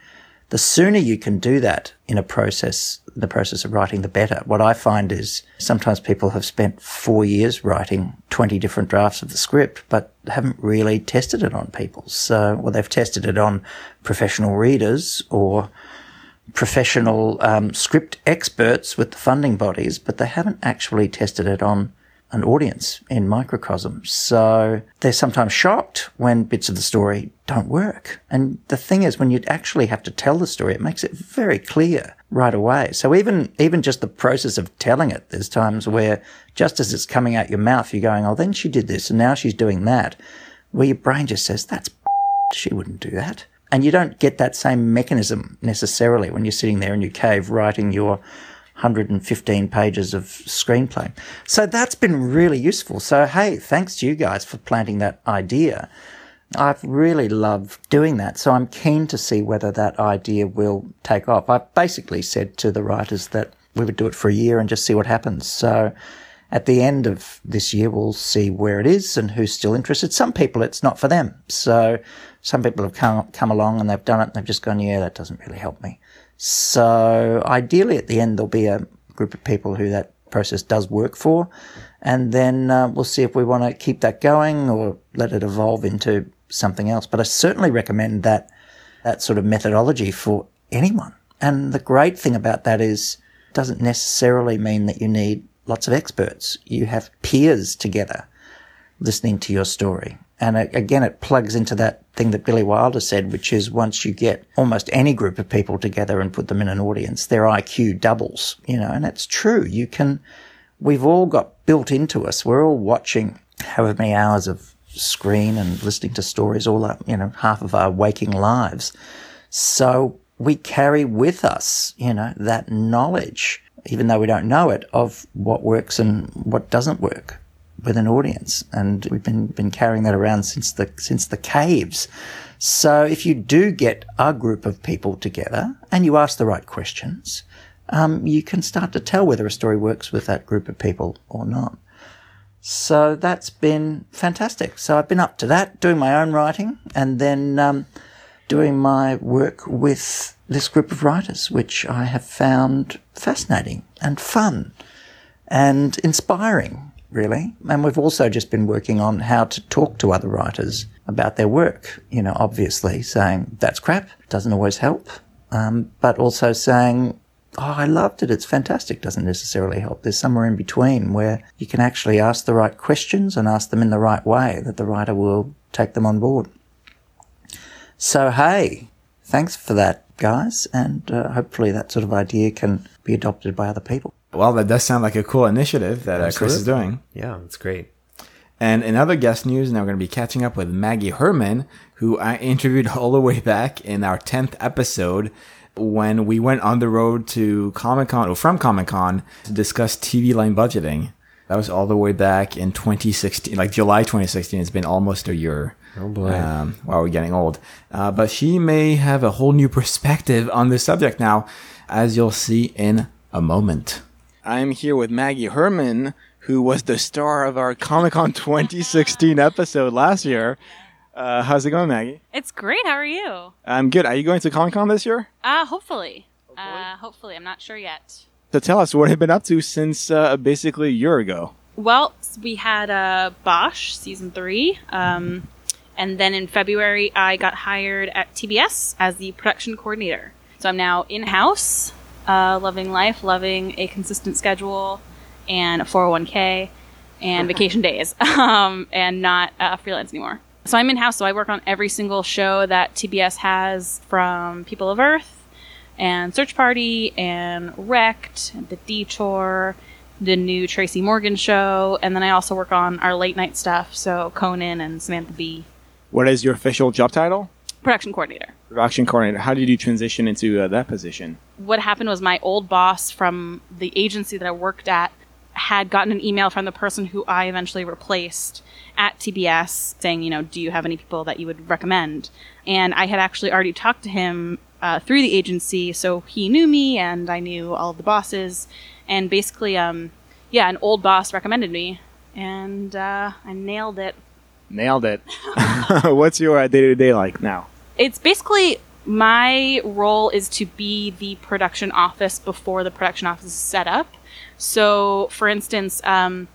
the sooner you can do that in a process, the process of writing, the better. What I find is sometimes people have spent four years writing 20 different drafts of the script, but haven't really tested it on people. So, well, they've tested it on professional readers or professional um, script experts with the funding bodies, but they haven't actually tested it on an audience in microcosm. So they're sometimes shocked when bits of the story don't work. And the thing is, when you actually have to tell the story, it makes it very clear right away. So even, even just the process of telling it, there's times where just as it's coming out your mouth, you're going, oh, then she did this and now she's doing that. Where your brain just says, that's, she wouldn't do that. And you don't get that same mechanism necessarily when you're sitting there in your cave writing your 115 pages of screenplay. So that's been really useful. So, hey, thanks to you guys for planting that idea. I've really loved doing that. So I'm keen to see whether that idea will take off. I basically said to the writers that we would do it for a year and just see what happens. So at the end of this year, we'll see where it is and who's still interested. Some people, it's not for them. So some people have come, come along and they've done it and they've just gone, yeah, that doesn't really help me. So ideally at the end, there'll be a group of people who that process does work for. And then uh, we'll see if we want to keep that going or let it evolve into something else. But I certainly recommend that, that sort of methodology for anyone. And the great thing about that is it doesn't necessarily mean that you need lots of experts. You have peers together listening to your story. And again, it plugs into that thing that Billy Wilder said, which is once you get almost any group of people together and put them in an audience, their IQ doubles, you know, and it's true. You can, we've all got built into us. We're all watching however many hours of screen and listening to stories all up, you know, half of our waking lives. So we carry with us, you know, that knowledge, even though we don't know it, of what works and what doesn't work with an audience, and we've been been carrying that around since the since the caves. So if you do get a group of people together and you ask the right questions, um, you can start to tell whether a story works with that group of people or not. So that's been fantastic. So I've been up to that, doing my own writing, and then um, doing my work with this group of writers, which I have found fascinating and fun and inspiring, really. And we've also just been working on how to talk to other writers about their work, you know, obviously saying that's crap, doesn't always help, um, but also saying, oh, I loved it, it's fantastic, doesn't necessarily help. There's somewhere in between where you can actually ask the right questions and ask them in the right way that the writer will take them on board. So, hey, thanks for that, guys, and uh, hopefully that sort of idea can be adopted by other people. Well, that does sound like a cool initiative that uh, Chris is doing. Yeah, that's great. And in other guest news, now we're going to be catching up with Maggie Herman, who I interviewed all the way back in our 10th episode when we went on the road to Comic Con, or from Comic Con, to discuss TV line budgeting. That was all the way back in 2016, like July 2016. It's been almost a year. Oh boy. Um, wow, we're getting old. Uh, but she may have a whole new perspective on this subject now, as you'll see in a moment. I'm here with Maggie Herman, who was the star of our Comic Con 2016 episode last year. Uh, how's it going, Maggie? It's great. How are you? I'm good. Are you going to Comic Con this year? Uh, hopefully. Uh, hopefully. I'm not sure yet. So tell us what have you been up to since uh, basically a year ago. Well, we had uh, Bosch season three. Um, and then in February, I got hired at TBS as the production coordinator. So I'm now in house, uh, loving life, loving a consistent schedule and a 401k and vacation days, um, and not uh, freelance anymore. So I'm in house, so I work on every single show that TBS has from People of Earth and Search Party and Wrecked, and The Detour, the new Tracy Morgan show, and then I also work on our late night stuff, so Conan and Samantha Bee. What is your official job title? Production coordinator. Production coordinator. How did you transition into uh, that position? What happened was my old boss from the agency that I worked at had gotten an email from the person who I eventually replaced at TBS saying, you know, do you have any people that you would recommend? And I had actually already talked to him uh, through the agency, so he knew me and I knew all of the bosses. And basically, um, yeah, an old boss recommended me, and uh, I nailed it. Nailed it. What's your day to day like now? It's basically my role is to be the production office before the production office is set up. So, for instance, um,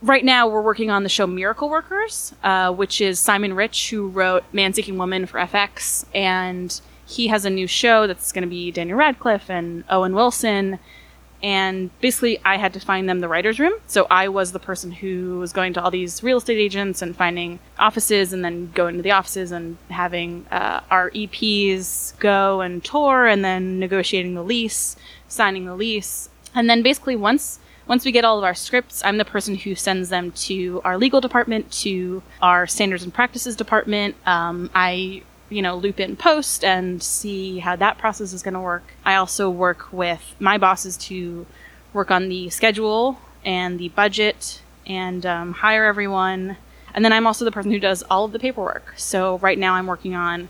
right now we're working on the show Miracle Workers, uh, which is Simon Rich, who wrote Man Seeking Woman for FX, and he has a new show that's going to be Daniel Radcliffe and Owen Wilson. And basically, I had to find them the writer's room. So I was the person who was going to all these real estate agents and finding offices and then going to the offices and having uh, our EPs go and tour and then negotiating the lease, signing the lease. And then basically, once once we get all of our scripts, I'm the person who sends them to our legal department, to our standards and practices department. Um, I you know, loop in post and see how that process is going to work. I also work with my bosses to work on the schedule and the budget and um, hire everyone. And then I'm also the person who does all of the paperwork. So right now I'm working on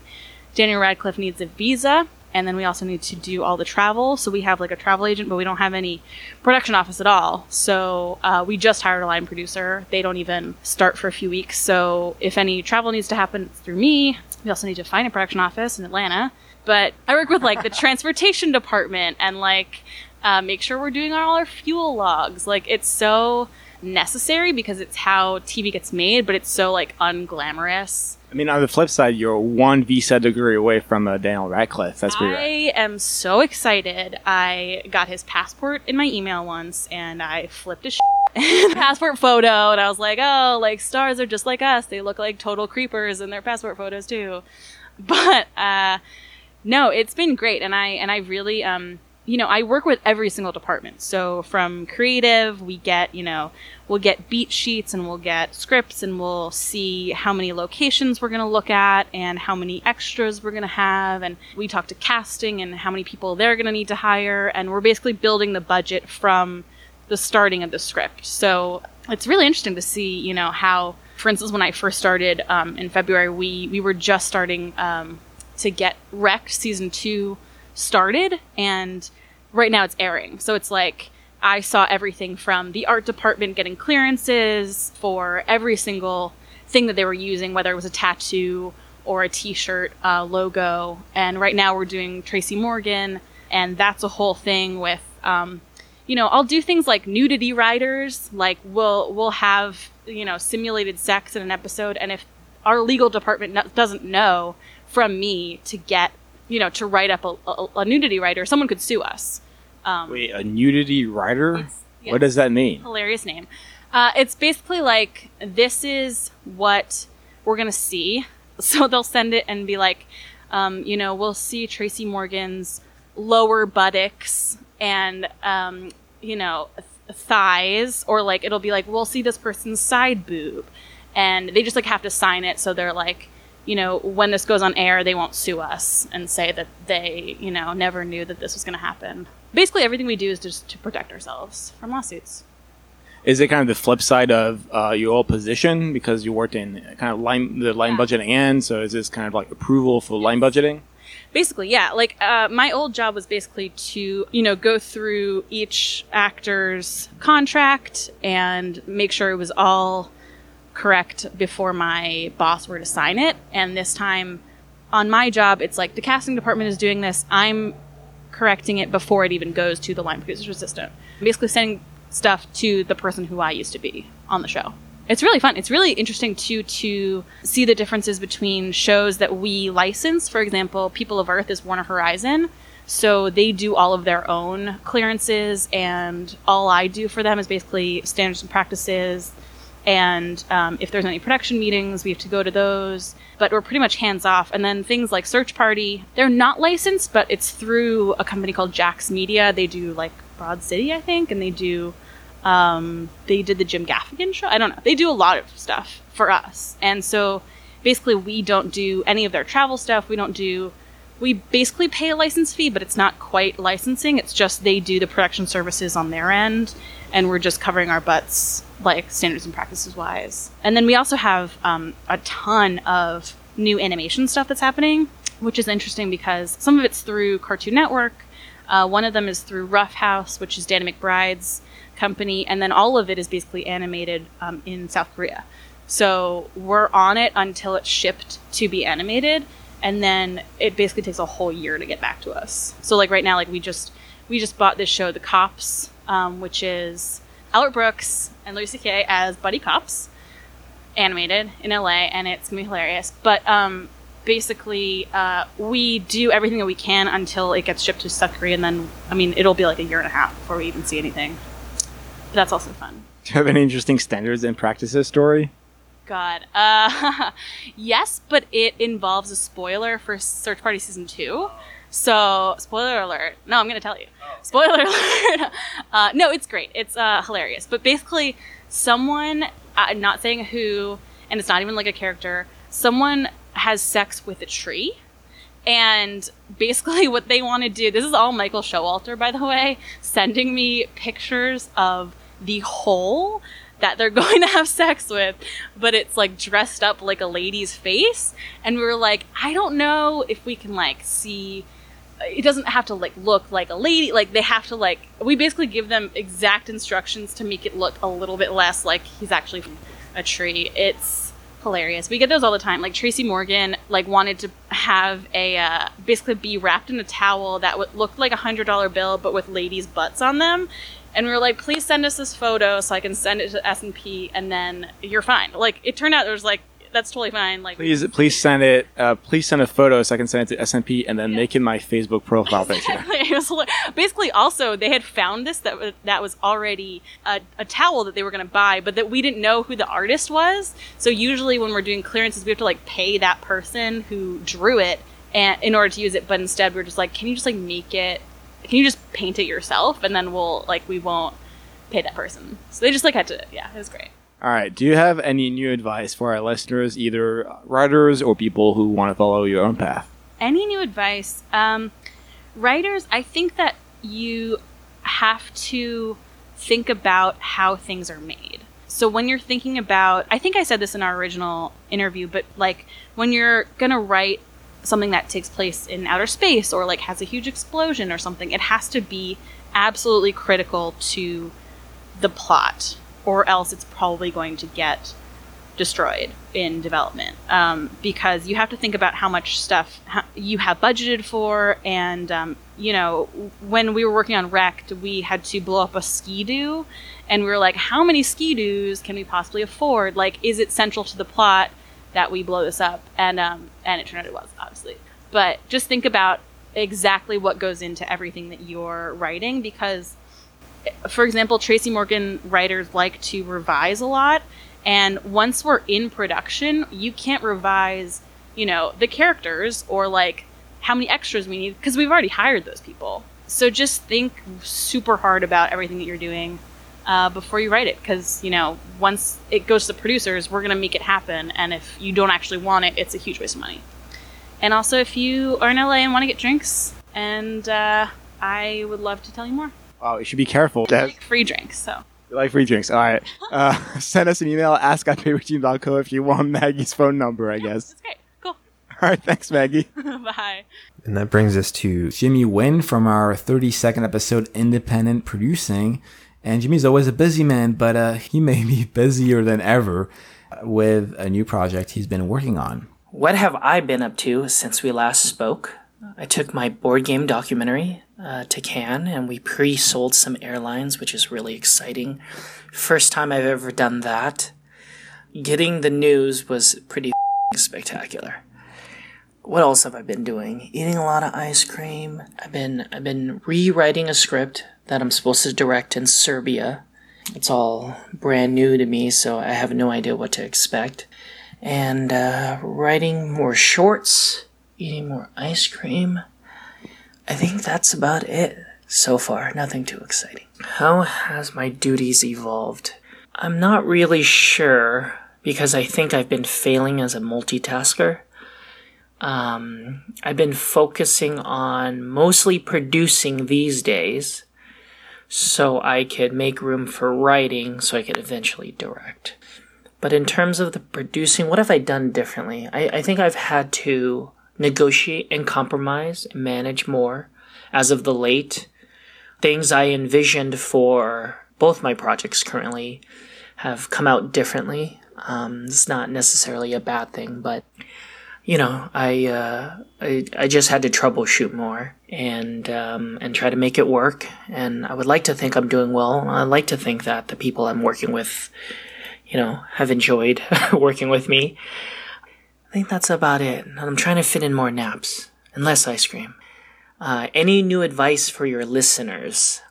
Daniel Radcliffe needs a visa. And then we also need to do all the travel. So we have like a travel agent, but we don't have any production office at all. So uh, we just hired a line producer. They don't even start for a few weeks. So if any travel needs to happen, it's through me. We also need to find a production office in Atlanta. But I work with like the transportation department and like uh, make sure we're doing all our fuel logs. Like it's so necessary because it's how TV gets made, but it's so like unglamorous. I mean, on the flip side, you're one visa degree away from uh, Daniel Radcliffe. That's pretty I am so excited. I got his passport in my email once, and I flipped a. his passport photo, and I was like, "Oh, like stars are just like us. They look like total creepers in their passport photos too." But uh, no, it's been great, and I and I really um you know, I work with every single department. So from creative, we get, you know, we'll get beat sheets and we'll get scripts and we'll see how many locations we're going to look at and how many extras we're going to have. And we talk to casting and how many people they're going to need to hire. And we're basically building the budget from the starting of the script. So it's really interesting to see, you know, how, for instance, when I first started um, in February, we we were just starting um, to get Wrecked season two started, and right now it's airing. So it's like I saw everything from the art department getting clearances for every single thing that they were using, whether it was a tattoo or a T-shirt uh, logo. And right now we're doing Tracy Morgan, and that's a whole thing with. Um, you know, I'll do things like nudity riders. Like we'll we'll have you know simulated sex in an episode, and if our legal department no- doesn't know from me to get you know to write up a, a, a nudity rider, someone could sue us. Um, Wait, a nudity writer? What does that mean? hilarious name. Uh, it's basically like this is what we're gonna see. So they'll send it and be like, um, you know, we'll see Tracy Morgan's lower buttocks and um, you know th- thighs, or like it'll be like we'll see this person's side boob, and they just like have to sign it. So they're like. You know, when this goes on air, they won't sue us and say that they, you know, never knew that this was going to happen. Basically, everything we do is just to protect ourselves from lawsuits. Is it kind of the flip side of uh, your old position because you worked in kind of line the line Yeah. budgeting end? So is this kind of like approval for line budgeting? Basically yeah like uh, my old job was basically to you know go through each actor's contract and make sure it was all correct before my boss were to sign it. And this time on my job it's like the casting department is doing this. I'm correcting it before it even goes to the line producer's assistant. Basically sending stuff to the person who i used to be on the show it's really fun. It's really interesting to to see the differences between shows that we license. For example, People of Earth is Warner Horizon, so they do all of their own clearances, and all I do for them is basically standards and practices. And um, if there's any production meetings, we have to go to those. But we're pretty much hands off. And then things like Search Party, they're not licensed, but it's through a company called Jax Media. They do like Broad City, I think, and they do um, they did the Jim Gaffigan show. I don't know. They do a lot of stuff for us. And so basically, we don't do any of their travel stuff. We don't do, we basically pay a license fee, but it's not quite licensing. It's just they do the production services on their end, and we're just covering our butts, like standards and practices wise. And then we also have um, a ton of new animation stuff that's happening, which is interesting because some of it's through Cartoon Network. Uh, one of them is through Rough House, which is Danny McBride's company, and then all of it is basically animated um, in South Korea. So we're on it until it's shipped to be animated, and then it basically takes a whole year to get back to us. So like right now, like we just we just bought this show, The Cops, um, which is Albert Brooks and Louis C.K. as buddy cops, animated in LA, and it's gonna be hilarious. But um, basically, uh, we do everything that we can until it gets shipped to South Korea, and then I mean it'll be like a year and a half before we even see anything. But that's also fun. Do you have any interesting standards and practices story? God. Uh, yes, but it involves a spoiler for Search Party Season 2. So, spoiler alert. No, I'm going to tell you. Spoiler alert. Uh, no, it's great. It's uh, hilarious. But basically, someone, uh, not saying who, and it's not even like a character, someone has sex with a tree. And basically, what they want to do this is all Michael Showalter, by the way, sending me pictures of the hole that they're going to have sex with, but it's like dressed up like a lady's face. And we were like, I don't know if we can like see. It doesn't have to like look like a lady. Like they have to like. We basically give them exact instructions to make it look a little bit less like he's actually a tree. It's hilarious. We get those all the time. Like Tracy Morgan, like wanted to have a uh, basically be wrapped in a towel that would look like a hundred dollar bill, but with ladies' butts on them. And we were like, please send us this photo so I can send it to S and P, and then you're fine. Like it turned out there was like that's totally fine. Like Please, please send it. Uh, please send a photo so I can send it to S and P, and then make it my Facebook profile picture. Exactly. It basically also they had found this that that was already a, a towel that they were going to buy, but that we didn't know who the artist was. So usually when we're doing clearances, we have to like pay that person who drew it and in order to use it. But instead, we're just like, can you just like make it? Can you just paint it yourself, and then we'll like we won't pay that person. So they just like had to. Yeah, it was great. All right. Do you have any new advice for our listeners, either writers or people who want to follow your own path? any new advice um, writers i think that you have to think about how things are made So when you're thinking about, I think I said this in our original interview, but like when you're gonna write something that takes place in outer space or like has a huge explosion or something, it has to be absolutely critical to the plot, or else it's probably going to get destroyed in development. Um, because you have to think about how much stuff you have budgeted for and um, you know when we were working on wrecked we had to blow up a ski-doo and we were like how many ski-doos can we possibly afford? Like is it central to the plot that we blow this up and um, and it turned out it was obviously but just think about exactly what goes into everything that you're writing because for example tracy morgan writers like to revise a lot and once we're in production, you can't revise, you know, the characters or like how many extras we need because we've already hired those people. So just think super hard about everything that you're doing uh, before you write it because, you know, once it goes to the producers, we're going to make it happen. And if you don't actually want it, it's a huge waste of money. And also, if you are in LA and want to get drinks, and uh, I would love to tell you more. Wow, you should be careful. I like free drinks, so. You like free drinks. All right. Uh, send us an email, ask at paperteam.co if you want Maggie's phone number, I guess. That's great. Cool. All right. Thanks, Maggie. Bye. And that brings us to Jimmy Wynn from our 32nd episode, Independent Producing. And Jimmy's always a busy man, but uh, he may be busier than ever with a new project he's been working on. What have I been up to since we last spoke? I took my board game documentary uh, to Cannes and we pre sold some airlines, which is really exciting. First time I've ever done that. Getting the news was pretty spectacular. What else have I been doing? Eating a lot of ice cream. I've been I've been rewriting a script that I'm supposed to direct in Serbia. It's all brand new to me, so I have no idea what to expect. And uh, writing more shorts, eating more ice cream. I think that's about it so far. Nothing too exciting. How has my duties evolved? I'm not really sure because I think I've been failing as a multitasker. Um, I've been focusing on mostly producing these days so I could make room for writing so I could eventually direct. But in terms of the producing, what have I done differently? I, I think I've had to negotiate and compromise and manage more as of the late. Things I envisioned for both my projects currently have come out differently. Um, it's not necessarily a bad thing, but you know, I, uh, I I just had to troubleshoot more and um, and try to make it work. And I would like to think I'm doing well. I like to think that the people I'm working with, you know, have enjoyed working with me. I think that's about it. I'm trying to fit in more naps and less ice cream. Uh, any new advice for your listeners?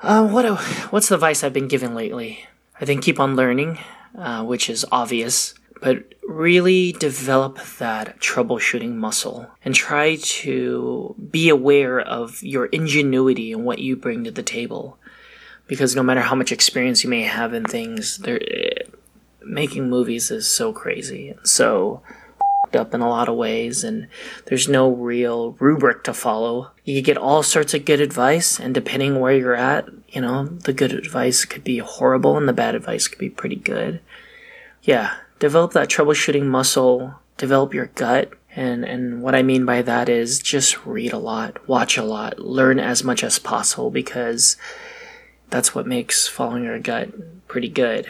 Uh, what what's the advice I've been given lately? I think keep on learning, uh, which is obvious, but really develop that troubleshooting muscle and try to be aware of your ingenuity and what you bring to the table. Because no matter how much experience you may have in things, there, eh, making movies is so crazy and so up in a lot of ways and there's no real rubric to follow. You get all sorts of good advice and depending where you're at, you know, the good advice could be horrible and the bad advice could be pretty good. Yeah, develop that troubleshooting muscle, develop your gut and and what I mean by that is just read a lot, watch a lot, learn as much as possible because that's what makes following your gut pretty good.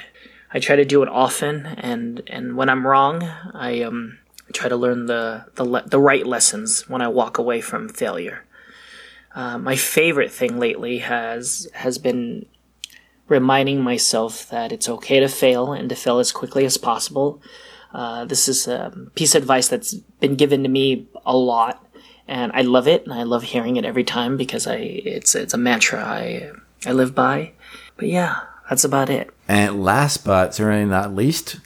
I try to do it often, and and when I'm wrong, I um try to learn the the le- the right lessons when I walk away from failure. Uh, my favorite thing lately has has been reminding myself that it's okay to fail and to fail as quickly as possible. Uh, this is a piece of advice that's been given to me a lot, and I love it, and I love hearing it every time because I it's it's a mantra I I live by. But yeah, that's about it. And last but certainly not least,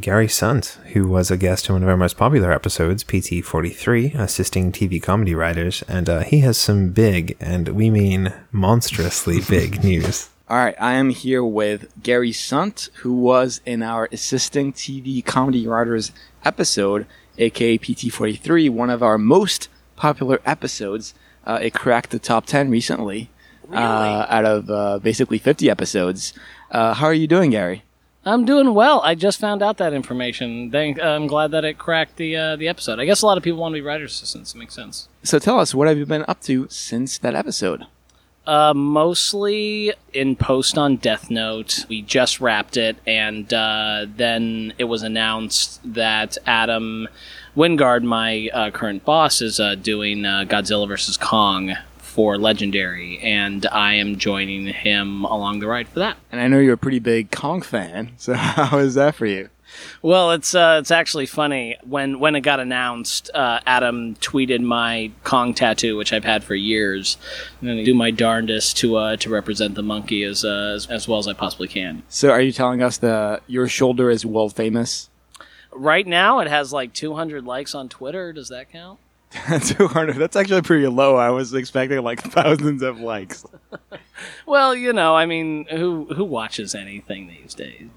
Gary Sunt, who was a guest in one of our most popular episodes, PT43, assisting TV comedy writers, and uh, he has some big, and we mean monstrously big news. All right, I am here with Gary Sunt, who was in our assisting TV comedy writers episode, aka PT43, one of our most popular episodes. Uh, it cracked the top 10 recently. uh, out of uh, basically 50 episodes. Uh, how are you doing, Gary? I'm doing well. I just found out that information. Thank, I'm glad that it cracked the uh, the episode. I guess a lot of people want to be writer's assistants. It makes sense. So tell us, what have you been up to since that episode? Uh, mostly in post on Death Note. We just wrapped it, and uh, then it was announced that Adam Wingard, my uh, current boss, is uh, doing uh, Godzilla vs Kong for Legendary, and I am joining him along the ride for that. And I know you're a pretty big Kong fan, so how is that for you? Well, it's uh, it's actually funny when when it got announced. Uh, Adam tweeted my Kong tattoo, which I've had for years, and I do my darndest to uh, to represent the monkey as, uh, as as well as I possibly can. So, are you telling us that your shoulder is world famous? Right now, it has like 200 likes on Twitter. Does that count? 200. That's actually pretty low. I was expecting like thousands of likes. Well, you know, I mean, who who watches anything these days?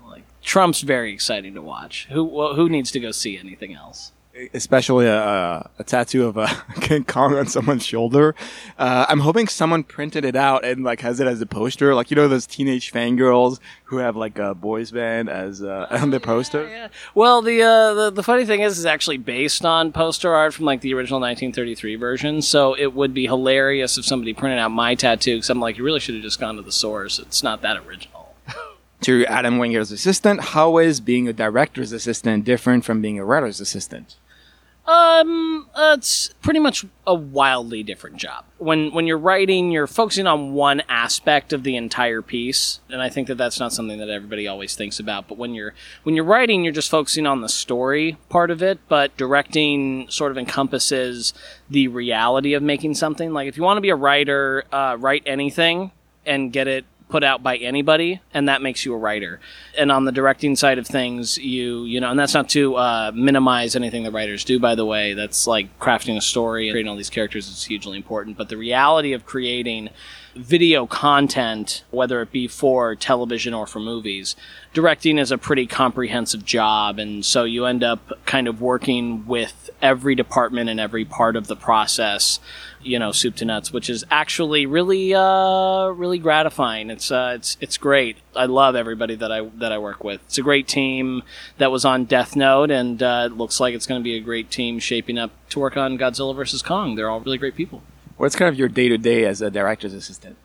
Trump's very exciting to watch. Who well, who needs to go see anything else? Especially a, a tattoo of a King Kong on someone's shoulder. Uh, I'm hoping someone printed it out and like has it as a poster. Like you know those teenage fangirls who have like a boys band as uh, on their poster. Yeah. Well, the, uh, the the funny thing is, it's actually based on poster art from like the original 1933 version. So it would be hilarious if somebody printed out my tattoo. Because I'm like, you really should have just gone to the source. It's not that original. To Adam Wingard's assistant, how is being a director's assistant different from being a writer's assistant? Um, uh, it's pretty much a wildly different job. When when you're writing, you're focusing on one aspect of the entire piece, and I think that that's not something that everybody always thinks about. But when you're when you're writing, you're just focusing on the story part of it. But directing sort of encompasses the reality of making something. Like if you want to be a writer, uh, write anything and get it put out by anybody and that makes you a writer. And on the directing side of things you you know and that's not to uh, minimize anything the writers do by the way. That's like crafting a story and creating all these characters is hugely important. But the reality of creating video content whether it be for television or for movies directing is a pretty comprehensive job. And so you end up kind of working with every department and every part of the process you know soup to nuts which is actually really uh really gratifying it's uh it's it's great i love everybody that i that i work with it's a great team that was on death note and uh, it looks like it's going to be a great team shaping up to work on godzilla versus kong they're all really great people What's kind of your day to day as a director's assistant?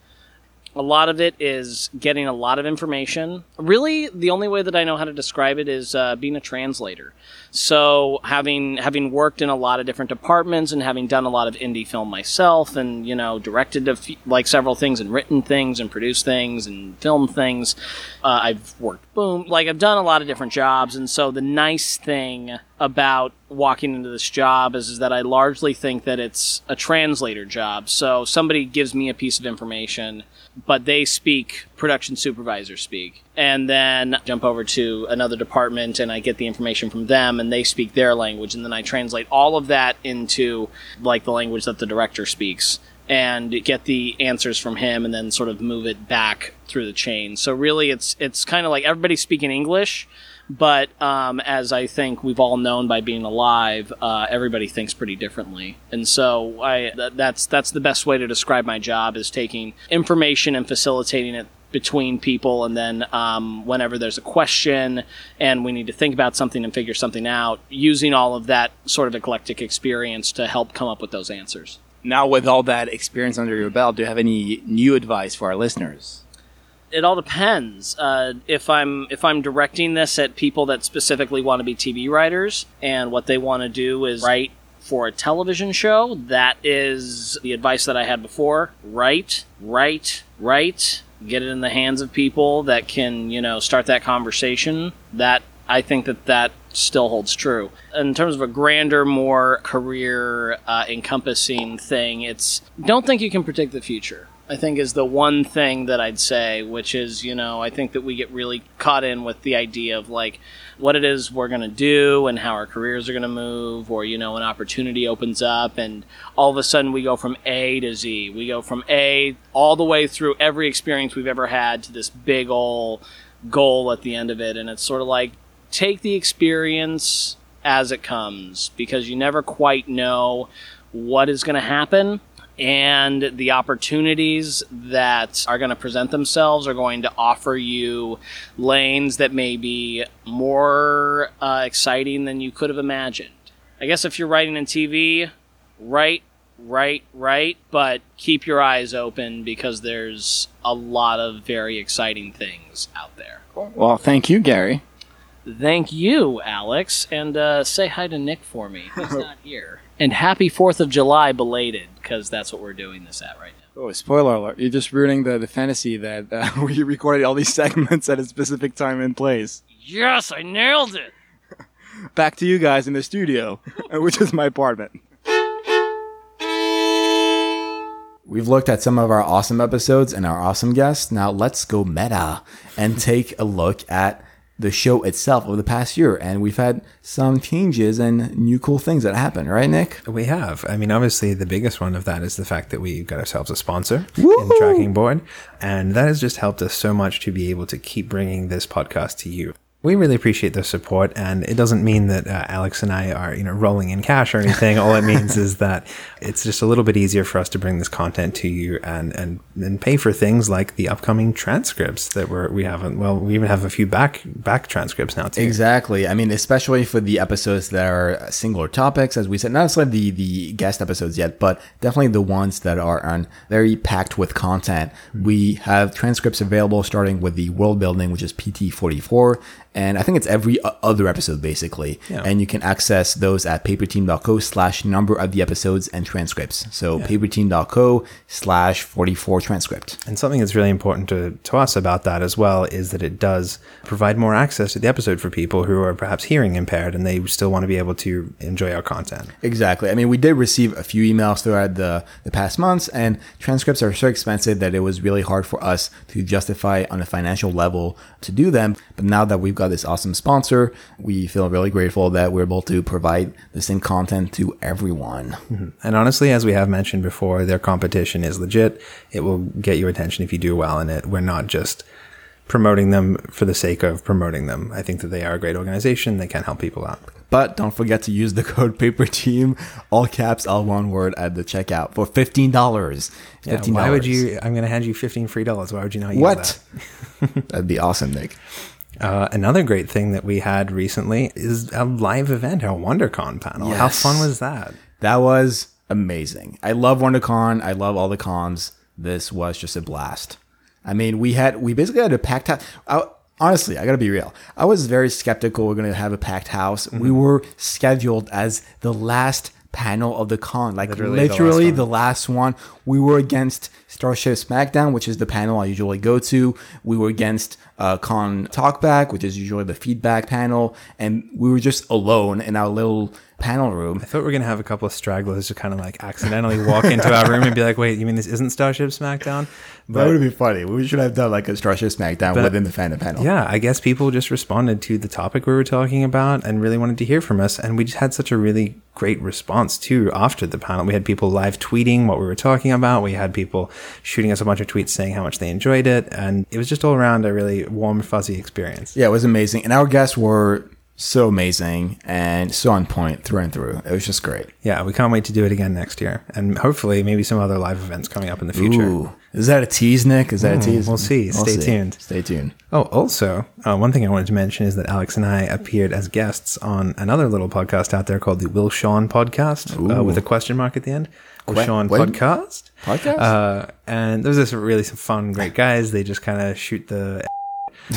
a lot of it is getting a lot of information. Really, the only way that I know how to describe it is uh, being a translator. So, having having worked in a lot of different departments and having done a lot of indie film myself, and you know, directed like several things and written things and produced things and filmed things, uh, I've worked boom like I've done a lot of different jobs. And so, the nice thing about walking into this job is, is that I largely think that it's a translator job. So, somebody gives me a piece of information but they speak production supervisor speak. And then jump over to another department and i get the information from them and they speak their language. And then i translate all of that into like the language that the director speaks and get the answers from him and then sort of move it back through the chain. So really it's it's kind of like everybody's speaking english but um, as I think we've all known by being alive, uh, everybody thinks pretty differently, and so I th- that's that's the best way to describe my job is taking information and facilitating it between people, and then um, whenever there's a question and we need to think about something and figure something out, using all of that sort of eclectic experience to help come up with those answers. Now, with all that experience under your belt, do you have any new advice for our listeners? it all depends. Uh, if I'm if I'm directing this at people that specifically want to be TV writers and what they want to do is write for a television show, that is the advice that I had before. Write, write, write. Get it in the hands of people that can you know start that conversation. That I think that that still holds true. In terms of a grander, more career uh, encompassing thing, it's don't think you can predict the future. I think is the one thing that I'd say, which is, you know, I think that we get really caught in with the idea of like what it is we're going to do and how our careers are going to move, or, you know, an opportunity opens up and all of a sudden we go from A to Z. We go from A all the way through every experience we've ever had to this big old goal at the end of it. And it's sort of like take the experience as it comes because you never quite know what is going to happen and the opportunities that are going to present themselves are going to offer you lanes that may be more uh, exciting than you could have imagined. I guess if you're writing in TV, write, write, write, but keep your eyes open because there's a lot of very exciting things out there. Well, thank you, Gary. Thank you, Alex, and uh, say hi to Nick for me. He's not here. And happy Fourth of July belated, because that's what we're doing this at right now. Oh, spoiler alert! You're just ruining the, the fantasy that uh, we recorded all these segments at a specific time and place. Yes, I nailed it. Back to you guys in the studio, which is my apartment. We've looked at some of our awesome episodes and our awesome guests. Now let's go meta and take a look at the show itself over the past year. And we've had some changes and new cool things that happened, right, Nick? We have. I mean, obviously, the biggest one of that is the fact that we got ourselves a sponsor in Tracking Board. And that has just helped us so much to be able to keep bringing this podcast to you. We really appreciate the support, and it doesn't mean that uh, Alex and I are, you know, rolling in cash or anything. All it means is that it's just a little bit easier for us to bring this content to you and and and pay for things like the upcoming transcripts that we're we haven't. Well, we even have a few back back transcripts now too. Exactly. I mean, especially for the episodes that are singular topics, as we said, not necessarily the, the guest episodes yet, but definitely the ones that are on very packed with content. We have transcripts available starting with the world building, which is PT44. And I think it's every other episode basically. Yeah. And you can access those at paperteam.co slash number of the episodes and transcripts. So paperteam.co slash 44 transcript. And something that's really important to, to us about that as well is that it does provide more access to the episode for people who are perhaps hearing impaired and they still want to be able to enjoy our content. Exactly. I mean, we did receive a few emails throughout the, the past months, and transcripts are so expensive that it was really hard for us to justify on a financial level to do them. But now that we've got this awesome sponsor, we feel really grateful that we're able to provide the same content to everyone. Mm-hmm. And honestly, as we have mentioned before, their competition is legit. It will get your attention if you do well in it. We're not just promoting them for the sake of promoting them. I think that they are a great organization. They can help people out. But don't forget to use the code PAPERTEAM, all caps, all one word at the checkout for $15. Yeah, $15. why would you? I'm going to hand you 15 free dollars. Why would you not use What? that? That'd be awesome, Nick. Uh, another great thing that we had recently is a live event, our WonderCon panel. How fun was that? That was amazing. I love WonderCon. I love all the cons. This was just a blast. I mean, we had we basically had a packed house. I, honestly, I gotta be real. I was very skeptical we're gonna have a packed house. We were scheduled as the last panel of the con, like Literally literally, the last the, last one. We were against Starship SmackDown, which is the panel I usually go to. We were against uh, Con Talkback, which is usually the feedback panel, and we were just alone in our little panel room. I thought we were going to have a couple of stragglers to kind of like accidentally walk into our room and be like, wait, you mean this isn't Starship SmackDown? That would have been funny. We should have done like a Starship SmackDown But- within the fandom panel. Yeah, I guess people just responded to the topic we were talking about and really wanted to hear from us. And we just had such a really great response too after the panel. We had people live tweeting what we were talking about. We had people shooting us a bunch of tweets saying how much they enjoyed it. And it was just all around a really warm, fuzzy experience. Yeah, it was amazing. And our guests were so amazing and so on point through and through. It was just great. Yeah, we can't wait to do it again next year. And hopefully, maybe some other live events coming up in the future. Ooh. Is that a tease, Nick? Is that a tease? we'll see. Stay tuned. Stay tuned. Oh, also, uh, one thing I wanted to mention is that Alex and I appeared as guests on another little podcast out there called the Will Sean Podcast uh, with a question mark at the end. Will Sean when? Podcast. Podcast? Uh, and there's this really some fun, great guys. They just kind of shoot the.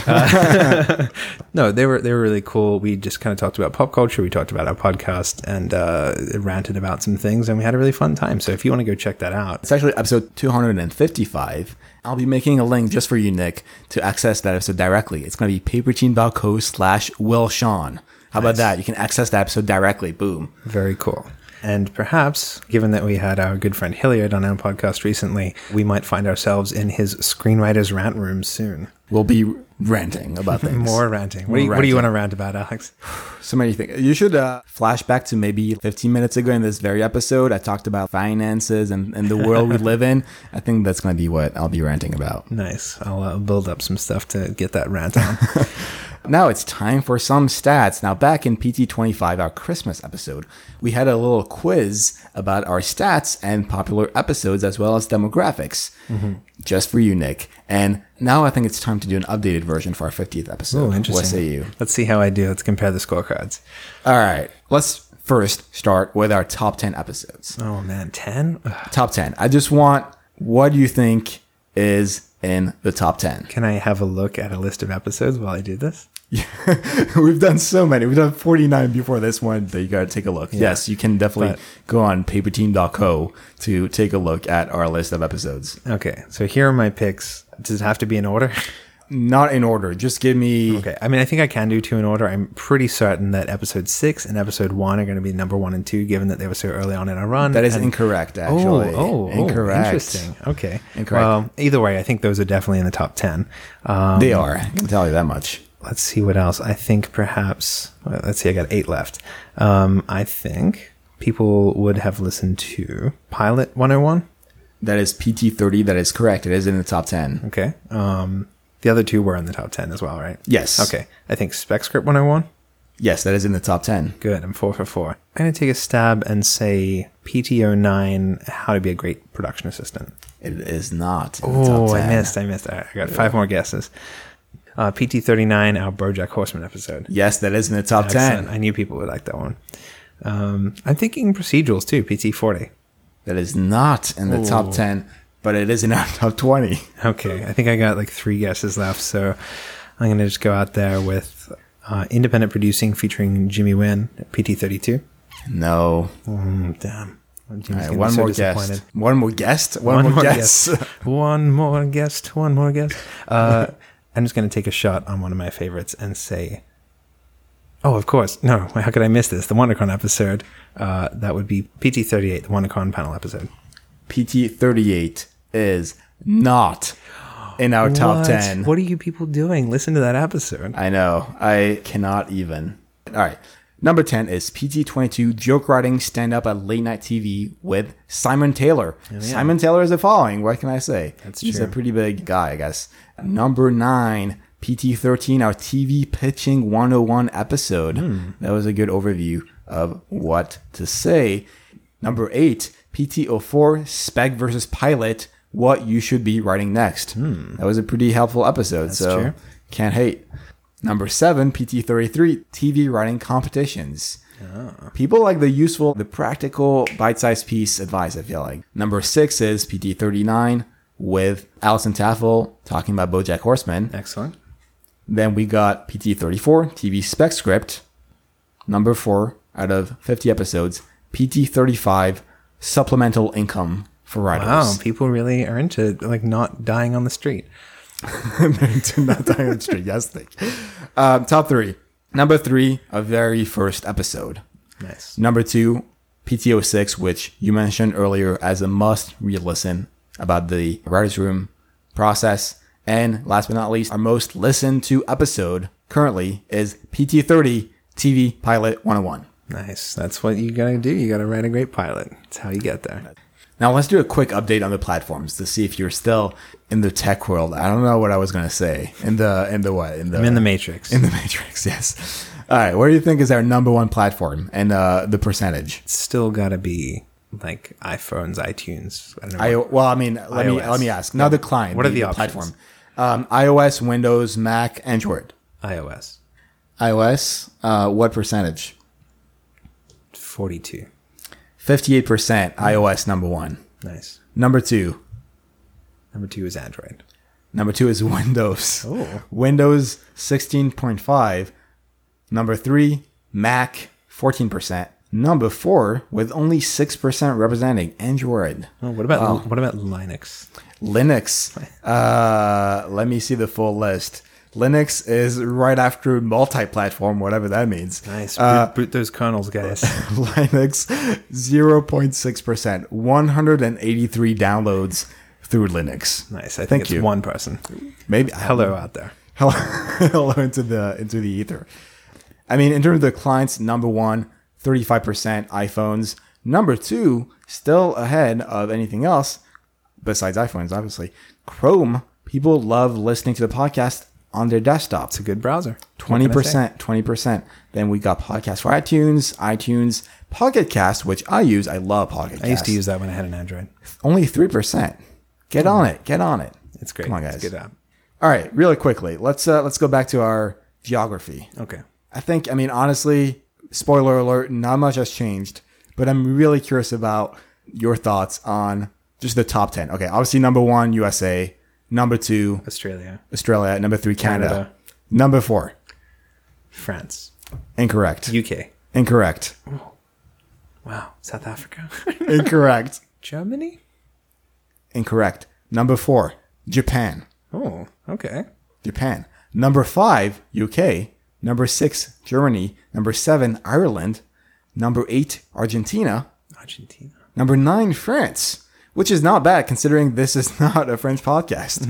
Uh, no, they were they were really cool. We just kind of talked about pop culture. We talked about our podcast and uh, ranted about some things, and we had a really fun time. So if you want to go check that out, It's actually episode 255. I'll be making a link just for you, Nick, to access that episode directly. It's going to be paperteam.co slash Will Sean. How about that? You can access that episode directly. Boom. Very cool. And perhaps, given that we had our good friend Hilliard on our podcast recently, we might find ourselves in his screenwriter's rant room soon. We'll be ranting about things. More ranting. What, do you, what do you want to rant about, Alex? So many things. You should uh, flash back to maybe 15 minutes ago in this very episode. I talked about finances and, and the world we live in. I think that's going to be what I'll be ranting about. Nice. I'll uh, build up some stuff to get that rant on. Now it's time for some stats. Now, back in PT25, our Christmas episode, we had a little quiz about our stats and popular episodes as well as demographics. Mm-hmm. Just for you, Nick. And now I think it's time to do an updated version for our 50th episode. Oh, interesting. What say you? Let's see how I do. Let's compare the scorecards. All right. Let's first start with our top 10 episodes. Oh man, ten. Top 10. I just want what do you think is in the top 10? Can I have a look at a list of episodes while I do this? We've done so many. We've done 49 before this one that you got to take a look. Yes, you can definitely But- go on paperteam.co to take a look at our list of episodes. Okay, so here are my picks. Does it have to be in order? Not in order. Just give me. Okay, I mean, I think I can do two in order. I'm pretty certain that episode six and episode one are going to be number one and two, given that they were so early on in our run. That is And- incorrect, Oh, actually. oh, oh, incorrect. interesting. Okay, Incorrect. Well, either way, I think those are definitely in the top ten. Um, They are. I can tell you that much. Let's see what else. I think perhaps. well, let's see. I got eight left. Um, I think people would have listened to Pilot 101. That is PT30. That is correct. It is in the top 10. Okay. Um, the other two were in the top ten as well, right? Yes. Okay. I think Spec Script 101. Yes, that is in the top 10. Good. I'm four for four. I'm going to take a stab and say PT09, How to Be a Great Production Assistant. It is not in the top Oh, 10. I missed. I missed. Right, I got five more guesses. Uh, PT39, our Bojack Horseman episode. Yes, that is in the top Excellent. 10. I knew people would like that one. Um, I'm thinking procedurals too, PT40. That is not in the top 10, but it is in our top 20. Okay, I think I got like three guesses left, so I'm going to just go out there with uh, independent producing featuring Jimmy Wynn, PT32. No. Mm, damn. Jimmy's All right, gonna be one more guest. One more guest. One, more, guest. one more guest. One more guest. I'm just going to take a shot on one of my favorites and say, oh, of course. No, how could I miss this? The WonderCon episode. Uh, that would be PT38, the WonderCon panel episode. PT38 is not in our top What? 10. What are you people doing? Listen to that episode. I know. I cannot even. All right. Number 10 is PT22 Joke Writing Stand Up at Late Night TV with Simon Taylor. Simon Taylor is a following. What can I say? That's He's true. a pretty big guy, I guess. Number 9, PT13, our TV Pitching 101 episode. Hmm. That was a good overview of what to say. Number 8, PT04 Spec versus Pilot What You Should Be Writing Next. That was a pretty helpful episode. so Hmm. true. can't hate. Number seven, PT33, TV writing competitions. Ah. People like the useful, the practical, bite-sized piece advice, I feel like. Number six is PT39 with Allison Tafel talking about Bojack Horseman. Excellent. Then we got PT34, TV spec script. Number four out of 50 episodes, PT35, supplemental income for writers. Wow, people really are into like not dying on the street. to not die on the street. Yes, thank you. Um, top three. Number three, a very first episode. Nice. Number two, PT06, which you mentioned earlier as a must re listen about the writer's room process. And last but not least, our most listened to episode currently is PT30 TV Pilot 101. Nice. That's what you gotta do. You gotta write a great pilot. That's how you get there. Now let's do a quick update on the platforms to see if you're still in the tech world. I don't know what I was gonna say. In the in the what? In the I'm in the Matrix. In the Matrix, yes. All right, what do you think is our number one platform and uh, the percentage? It's still gotta be like iPhones, iTunes. I don't know. I well, I mean, let me let me ask. Not the client. What are the options? platform? Um, iOS, Windows, Mac, Android. iOS. iOS. Uh, what percentage? 42. Fifty-eight percent. iOS number one. Nice. Number two. Number two is Android. Number two is Windows. Oh. Windows sixteen point five. Number three, Mac fourteen percent. Number four, with only six percent representing Android. Oh, what about Wow. what about Linux? Linux. Uh, let me see the full list. Linux is right after multi-platform, whatever that means. Nice. Uh, boot, boot those kernels, guys. Linux, 0.6%, 183 downloads through Linux. nice. I think Thank it's you. one person. Maybe Hello out there. hello, hello into the into the ether. I mean, in terms of the clients, number one, 35% iPhones. Number two, still ahead of anything else besides iPhones, obviously. Chrome. People love listening to the podcast on their desktop. It's a good browser. Twenty percent, twenty percent. Then we got podcast for iTunes, iTunes, Pocket Cast, which I use. I love Pocket Cast. I used to use that when I had an Android. only three percent. Get on it. Get on it. It's great. Come on, It's guys. a good app. All right, really quickly. Let's uh, let's go back to our geography. Okay. I think. I mean, honestly, spoiler alert. Not much has changed, but I'm really curious about your thoughts on just the top ten. Okay, obviously number one USA, number two Australia, Australia, number three Canada, Canada. number four France, incorrect, UK. incorrect, Wow. South Africa. incorrect, Germany. incorrect. Number four Japan. Oh, okay. Japan. Number five, UK. Number six, Germany. Number seven, Ireland. Number eight, Argentina. Argentina. Number nine, France, which is not bad considering this is not a French podcast.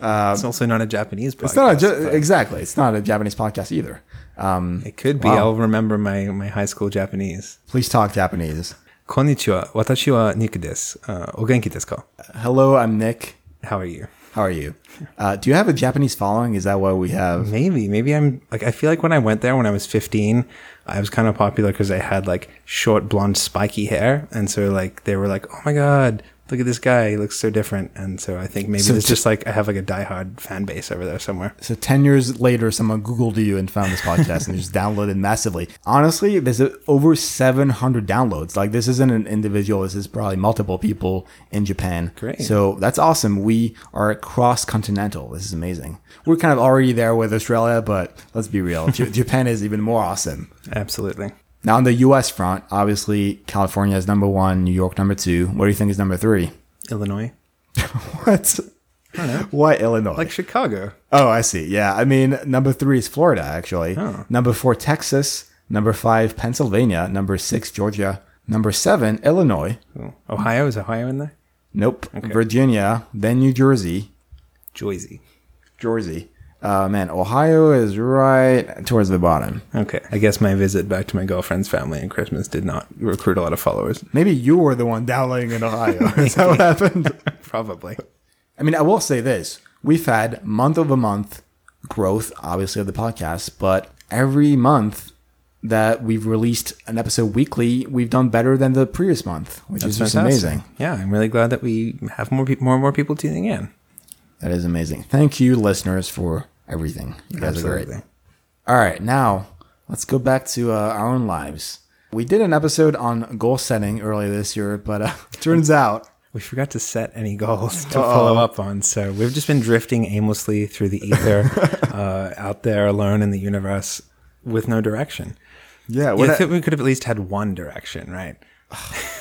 it's also not a Japanese podcast. It's not a, exactly. It's not a Japanese podcast either. Um, it could be. Wow. I'll remember my, my high school Japanese. please talk Japanese. Konnichiwa. Watashi wa Nick desu. Uh, o genki desu ka? Hello, I'm Nick. How are you? How are you? Uh, do you have a Japanese following? Is that what we have? Maybe, maybe I'm like I feel like when I went there when I was 15, I was kind of popular because I had like short blonde spiky hair, and so like they were like, "Oh my god, look at this guy, he looks so different." And so I think maybe So it's just like I have like a diehard fan base over there somewhere. So 10 years later, someone Googled you and found this podcast and just downloaded massively. Honestly, there's over 700 downloads. Like, this isn't an individual. This is probably multiple people in Japan. Great. So that's awesome. We are cross continental. This is amazing. We're kind of already there with Australia, but let's be real. J- Japan is even more awesome. Absolutely. Now, on the US front, obviously, California is number one, New York number two. What do you think is number three? Illinois, What? Why Illinois? like Chicago. Oh, I see. Yeah. I mean, number three is Florida, actually. Oh. Number four, Texas. Number five, Pennsylvania. Number six, Georgia. Number seven, Illinois. Oh, Ohio is Ohio in there? Nope. Virginia. Then New Jersey. Jersey. Jersey. Uh, man, Ohio is right towards the bottom. Okay, I guess my visit back to my girlfriend's family in Christmas did not recruit a lot of followers. Maybe you were the one downloading in Ohio. is that what happened? Probably. I mean, I will say this. We've had month over month growth, obviously, of the podcast, but every month that we've released an episode weekly, we've done better than the previous month, which is just fantastic. amazing. Yeah, I'm really glad that we have more pe- more and more people tuning in. That is amazing. Thank you, listeners, for everything. You guys are Absolutely. great. All right, now let's go back to uh, our own lives. We did an episode on goal setting earlier this year, but uh, turns out We forgot to set any goals to follow up on, so we've just been drifting aimlessly through the ether, uh, out there alone in the universe with no direction. yeah, Yeah, I- think we could have at least had one direction, right?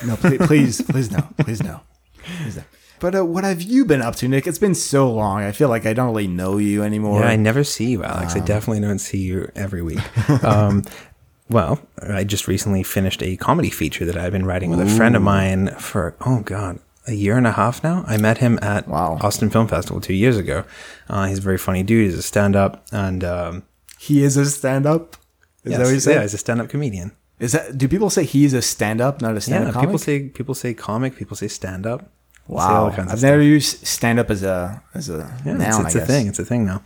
No, please, please, please no, please no, please no. But uh, what have you been up to, Nick? It's been so long. I feel like I don't really know you anymore. Yeah, I never see you, Alex. I definitely don't see you every week. um, well, I just recently finished a comedy feature that I've been writing with a friend of mine for, oh God, a year and a half now. I met him at Wow. Austin Film Festival two years ago. Uh, he's a very funny dude. He's a stand up and, um, he is a stand-up. Is yes, that what you yeah, he's a stand up comedian. Is that? Do people say he's a stand-up, not a stand-up comic? people say people say comic, people say stand up. Wow, I've never used stand up as a as a Yeah, noun. it's, it's a thing. It's a thing now.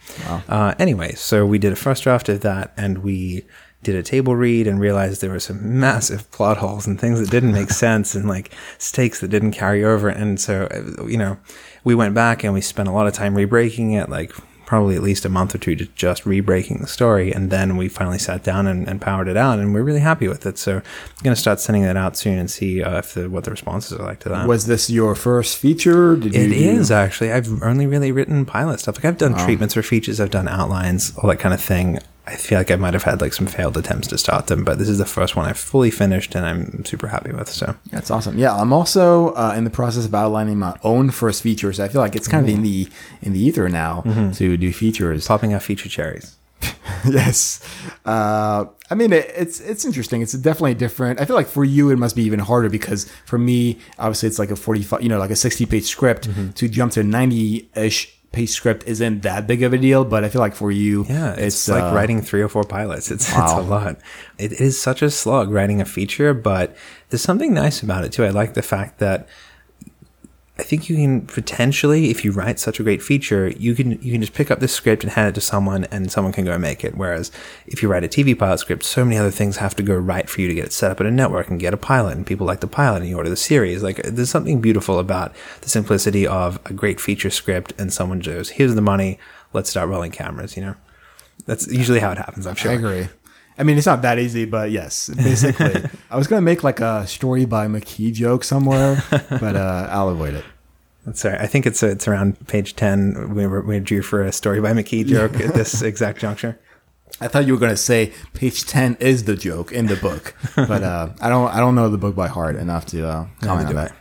Uh, anyway, so we did a first draft of that, and we did a table read and realized there were some massive plot holes and things that didn't make sense, and like stakes that didn't carry over. And so, uh, you know, we went back and we spent a lot of time rebreaking it, like probably at least a month or two to just rebreaking the story, and then we finally sat down and, and powered it out, and we're really happy with it. So I'm gonna start sending that out soon and see uh, if the, what the responses are like to that. Was this your first feature? Did It you is actually. I've only really written pilot stuff. Like I've done treatments for features, I've done outlines, all that kind of thing. I feel like I might have had like some failed attempts to start them, but this is the first one I've fully finished and I'm super happy with. So That's awesome. Yeah, I'm also uh, in the process of outlining my own first feature. So I feel like it's kind of in the in the ether now Mm-hmm. to do features. popping out feature cherries. yes. Uh, I mean, it, it's it's interesting. It's definitely different. I feel like for you, it must be even harder because for me, obviously, it's like a 45, you know, like a 60 page script. Mm-hmm. To jump to a 90 ish page script isn't that big of a deal. But I feel like for you, Yeah, it's, like uh, writing three or four pilots. It's it's a lot. It is such a slog writing a feature, but there's something nice about it too. I like the fact that I think you can potentially, if you write such a great feature, you can you can just pick up this script and hand it to someone, and someone can go and make it. Whereas if you write a TV pilot script, so many other things have to go right for you to get it set up at a network and get a pilot, and people like the pilot, and you order the series. Like there's something beautiful about the simplicity of a great feature script, and someone goes, "Here's the money, let's start rolling cameras." You know, that's usually how it happens. I'm sure. I agree. I mean, it's not that easy, but yes, basically. I was gonna make like a story by McKee joke somewhere, but uh, I'll avoid it. That's right. I think it's it's around page ten. We were we drew for a story by McKee joke at this exact juncture. I thought you were gonna say page ten is the joke in the book, but uh, I don't I don't know the book by heart enough to uh, comment on that.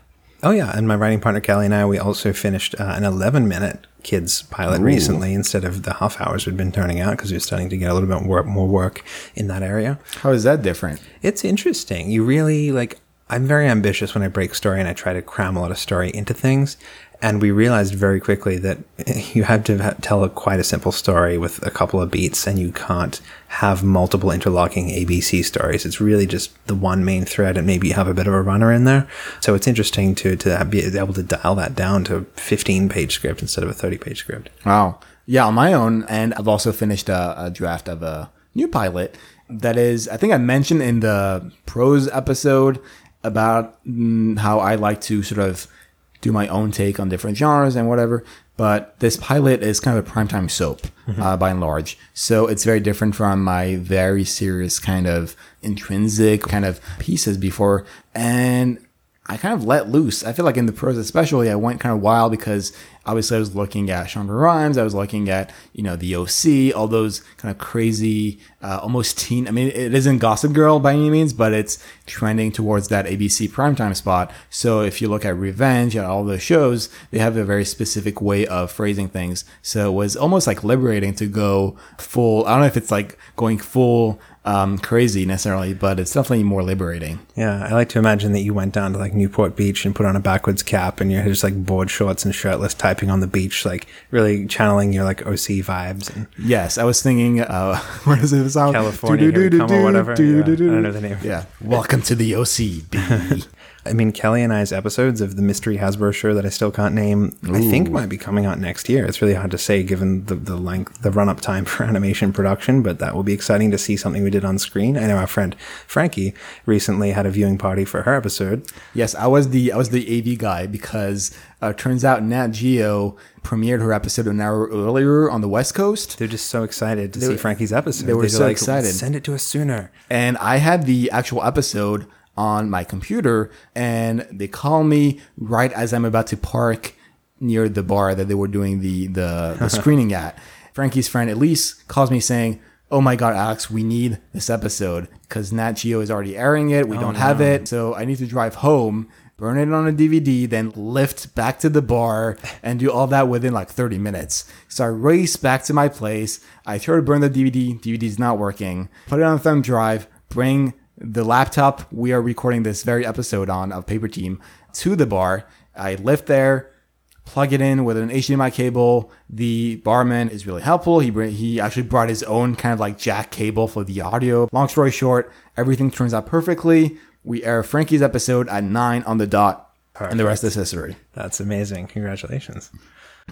Oh yeah, and my writing partner Kelly and I we also finished uh, an 11 minute kids pilot recently instead of the half hours we'd been turning out because we were starting to get a little bit more, more work in that area. How is that different? It's interesting. You really like. I'm very ambitious when I break story and I try to cram a lot of story into things. And we realized very quickly that you have to tell a, quite a simple story with a couple of beats, and you can't have multiple interlocking ABC stories. It's really just the one main thread, and maybe you have a bit of a runner in there. So it's interesting to to be able to dial that down to a 15 page script instead of a 30 page script. Wow. Yeah, on my own, and I've also finished a, a draft of a new pilot that is, I think I mentioned in the pros episode about mm, how I like to sort of do my own take on different genres and whatever. But this pilot is kind of a primetime soap uh, by and large. So it's very different from my very serious kind of intrinsic kind of pieces before. And I kind of let loose. I feel like in the pros, especially, I went kind of wild because obviously I was looking at Shonda Rhimes, I was looking at you know the OC, all those kind of crazy, uh, almost teen. I mean, it isn't Gossip Girl by any means, but it's trending towards that ABC primetime spot. So if you look at Revenge and all those shows, they have a very specific way of phrasing things. So it was almost like liberating to go full. I don't know if it's like going full um, crazy necessarily, but it's definitely more liberating. Yeah, I like to imagine that you went down to like Newport Beach and put on a backwards cap and you're just like board shorts and shirtless typing on the beach, like really channeling your like OC vibes. And Yes, I was thinking, uh, what is it? California, here we come or whatever. Yeah, I don't know the name. Yeah. Welcome to the OC. I mean, Kelly and I's episodes of the Mystery Hasbro show that I still can't name, I think might be coming out next year. It's really hard to say given the, the length, the run up time for animation production, but that will be exciting to see something we did on screen. I know our friend Frankie recently had a viewing party for her episode. yes, I was the I was the AV guy because uh, turns out Nat Geo premiered her episode an hour earlier on the West Coast. They're just so excited to see Frankie's episode. they were They're so excited. Send it to us sooner. and I had the actual episode on my computer, and they call me right as I'm about to park near the bar that they were doing the the, the screening at. Frankie's friend Elise calls me saying, "Oh my God, Alex, we need this episode because Nat Geo is already airing it. We oh, don't have it, so I need to drive home." Burn it on a DVD, then lift back to the bar and do all that within like 30 minutes. So I race back to my place. I try to burn the DVD. DVD's not working. Put it on a thumb drive. Bring the laptop we are recording this very episode on of Paper Team to the bar. I lift there, plug it in with an HDMI cable. The barman is really helpful. He he actually brought his own kind of like jack cable for the audio. Long story short, everything turns out perfectly. We air Frankie's episode at nine on the dot, and the rest is history. That's amazing. Congratulations.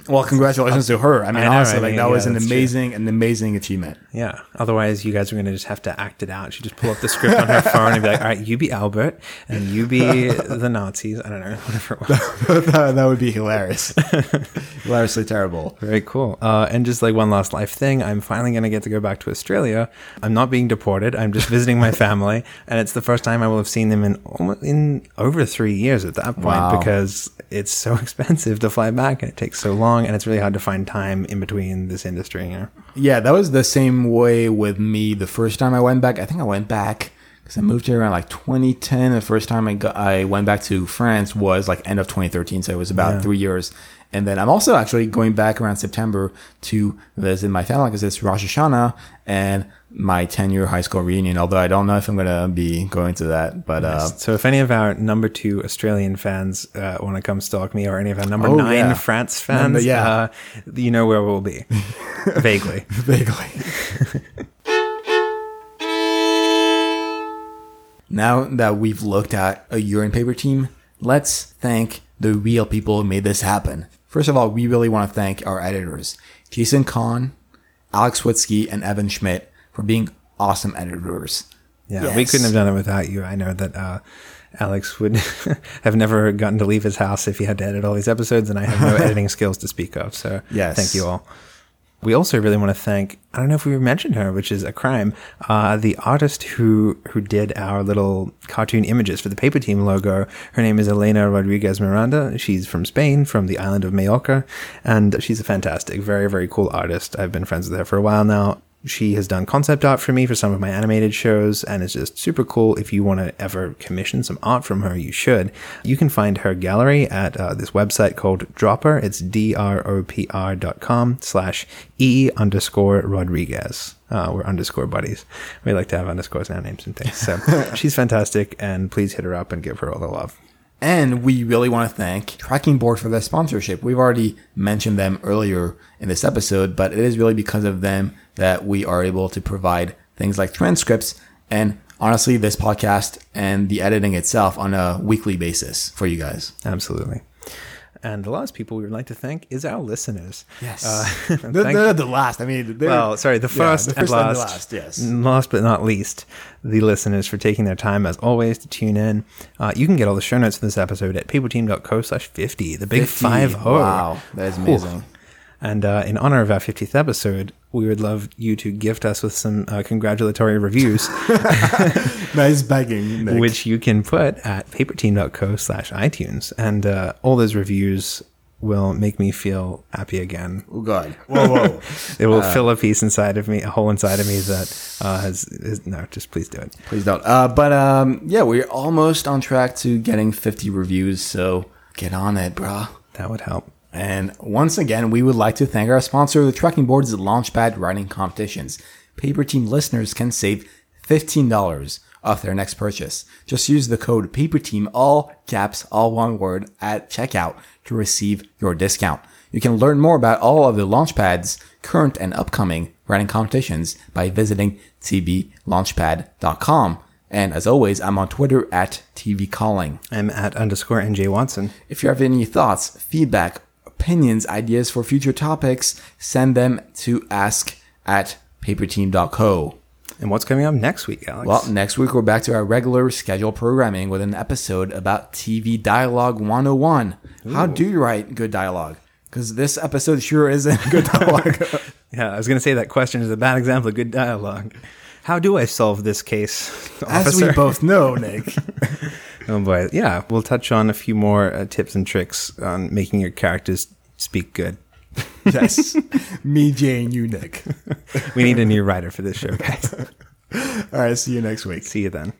Well, congratulations to her. I mean, I know, honestly, right? like that mean, was an that's true. amazing, an amazing achievement. Yeah. Otherwise, you guys are going to just have to act it out. She just pull up the script on her phone and be like, all right, you be Albert and you be the Nazis. I don't know, whatever it was. that, that would be hilarious, hilariously terrible. Very cool. Uh, and just like one last life thing, I'm finally going to get to go back to Australia. I'm not being deported. I'm just visiting my family, and it's the first time I will have seen them in almost in over three years at that point Wow. because it's so expensive to fly back and it takes so long, and it's really hard to find time in between this industry. You know. Yeah, that was the same way with me the first time I went back. I think I went back because I moved here around like 2010. The first time I got, I went back to France was like end of 2013, so it was about three years. And then I'm also actually going back around September to visit my family because it's Rosh Hashanah and my 10 year high school reunion. Although I don't know if I'm going to be going to that, but uh, So if any of our number two Australian fans uh, want to come stalk me, or any of our number Oh, nine yeah. France fans, Number- yeah. uh, you know where we'll be. Vaguely. Vaguely. now that we've looked at a urine paper team, let's thank the real people who made this happen. First of all, we really want to thank our editors, Jason Kahn, Alex Witzke, and Evan Schmidt for being awesome editors. Yeah, we couldn't have done it without you. I know that uh, Alex would have never gotten to leave his house if he had to edit all these episodes, and I have no editing skills to speak of. So Yes. thank you all. We also really want to thank, I don't know if we mentioned her, which is a crime, uh, the artist who, who did our little cartoon images for the Paper Team logo. Her name is Elena Rodriguez Miranda. She's from Spain, from the island of Mallorca, and she's a fantastic, very, very cool artist. I've been friends with her for a while now. She has done concept art for me for some of my animated shows, and it's just super cool. If you want to ever commission some art from her, you should. You can find her gallery at uh, this website called Dropr. It's D-R-O-P-R dot com slash E underscore Rodriguez. Uh, we're underscore buddies. We like to have underscores in our names and things. So she's fantastic, and please hit her up and give her all the love. And we really want to thank Tracking Board for their sponsorship. We've already mentioned them earlier in this episode, but it is really because of them that we are able to provide things like transcripts and honestly, this podcast and the editing itself on a weekly basis for you guys. Absolutely. And the last people we would like to thank is our listeners. Yes. Uh, They're, they're the last. I mean, they're- well, sorry, the yeah, first, the and first and last, the last, yes. Last but not least, the listeners for taking their time, as always, to tune in. Uh, you can get all the show notes for this episode at paperteam.co slash 50, the big 50. 5 Wow, that is amazing. And uh, in honor of our 50th episode, we would love you to gift us with some uh, congratulatory reviews, nice begging, Nick. which you can put at paperteam.co slash iTunes. And uh, all those reviews will make me feel happy again. Oh, God. Whoa, whoa. It will Uh, fill a piece inside of me, a hole inside of me that uh, has, is, no, just please do it. Please don't. Uh, but um, yeah, we're almost on track to getting 50 reviews, so get on it, brah. That would help. And once again, we would like to thank our sponsor, the Tracking Board's Launchpad Writing Competitions. Paper Team listeners can save $15 off their next purchase. Just use the code PAPERTEAM, all caps, all one word, at checkout to receive your discount. You can learn more about all of the Launchpad's current and upcoming writing competitions by visiting tblaunchpad.com. And as always, I'm on Twitter at tvcalling. I'm at underscore NJ Watson. If you have any thoughts, feedback, opinions, ideas for future topics, send them to ask at paperteam.co. And what's coming up next week, Alex? Well, next week we're back to our regular scheduled programming with an episode about TV Dialogue 101. How do you write good dialogue? Because this episode sure isn't good dialogue. yeah, I was going to say that question is a bad example of good dialogue. How do I solve this case, Officer? As we both know, Nick. Oh boy, yeah, we'll touch on a few more uh, tips and tricks on making your characters speak good. yes. Me, Jay, and you, Nick. We need a new writer for this show, guys. All right, see you next week. See you then.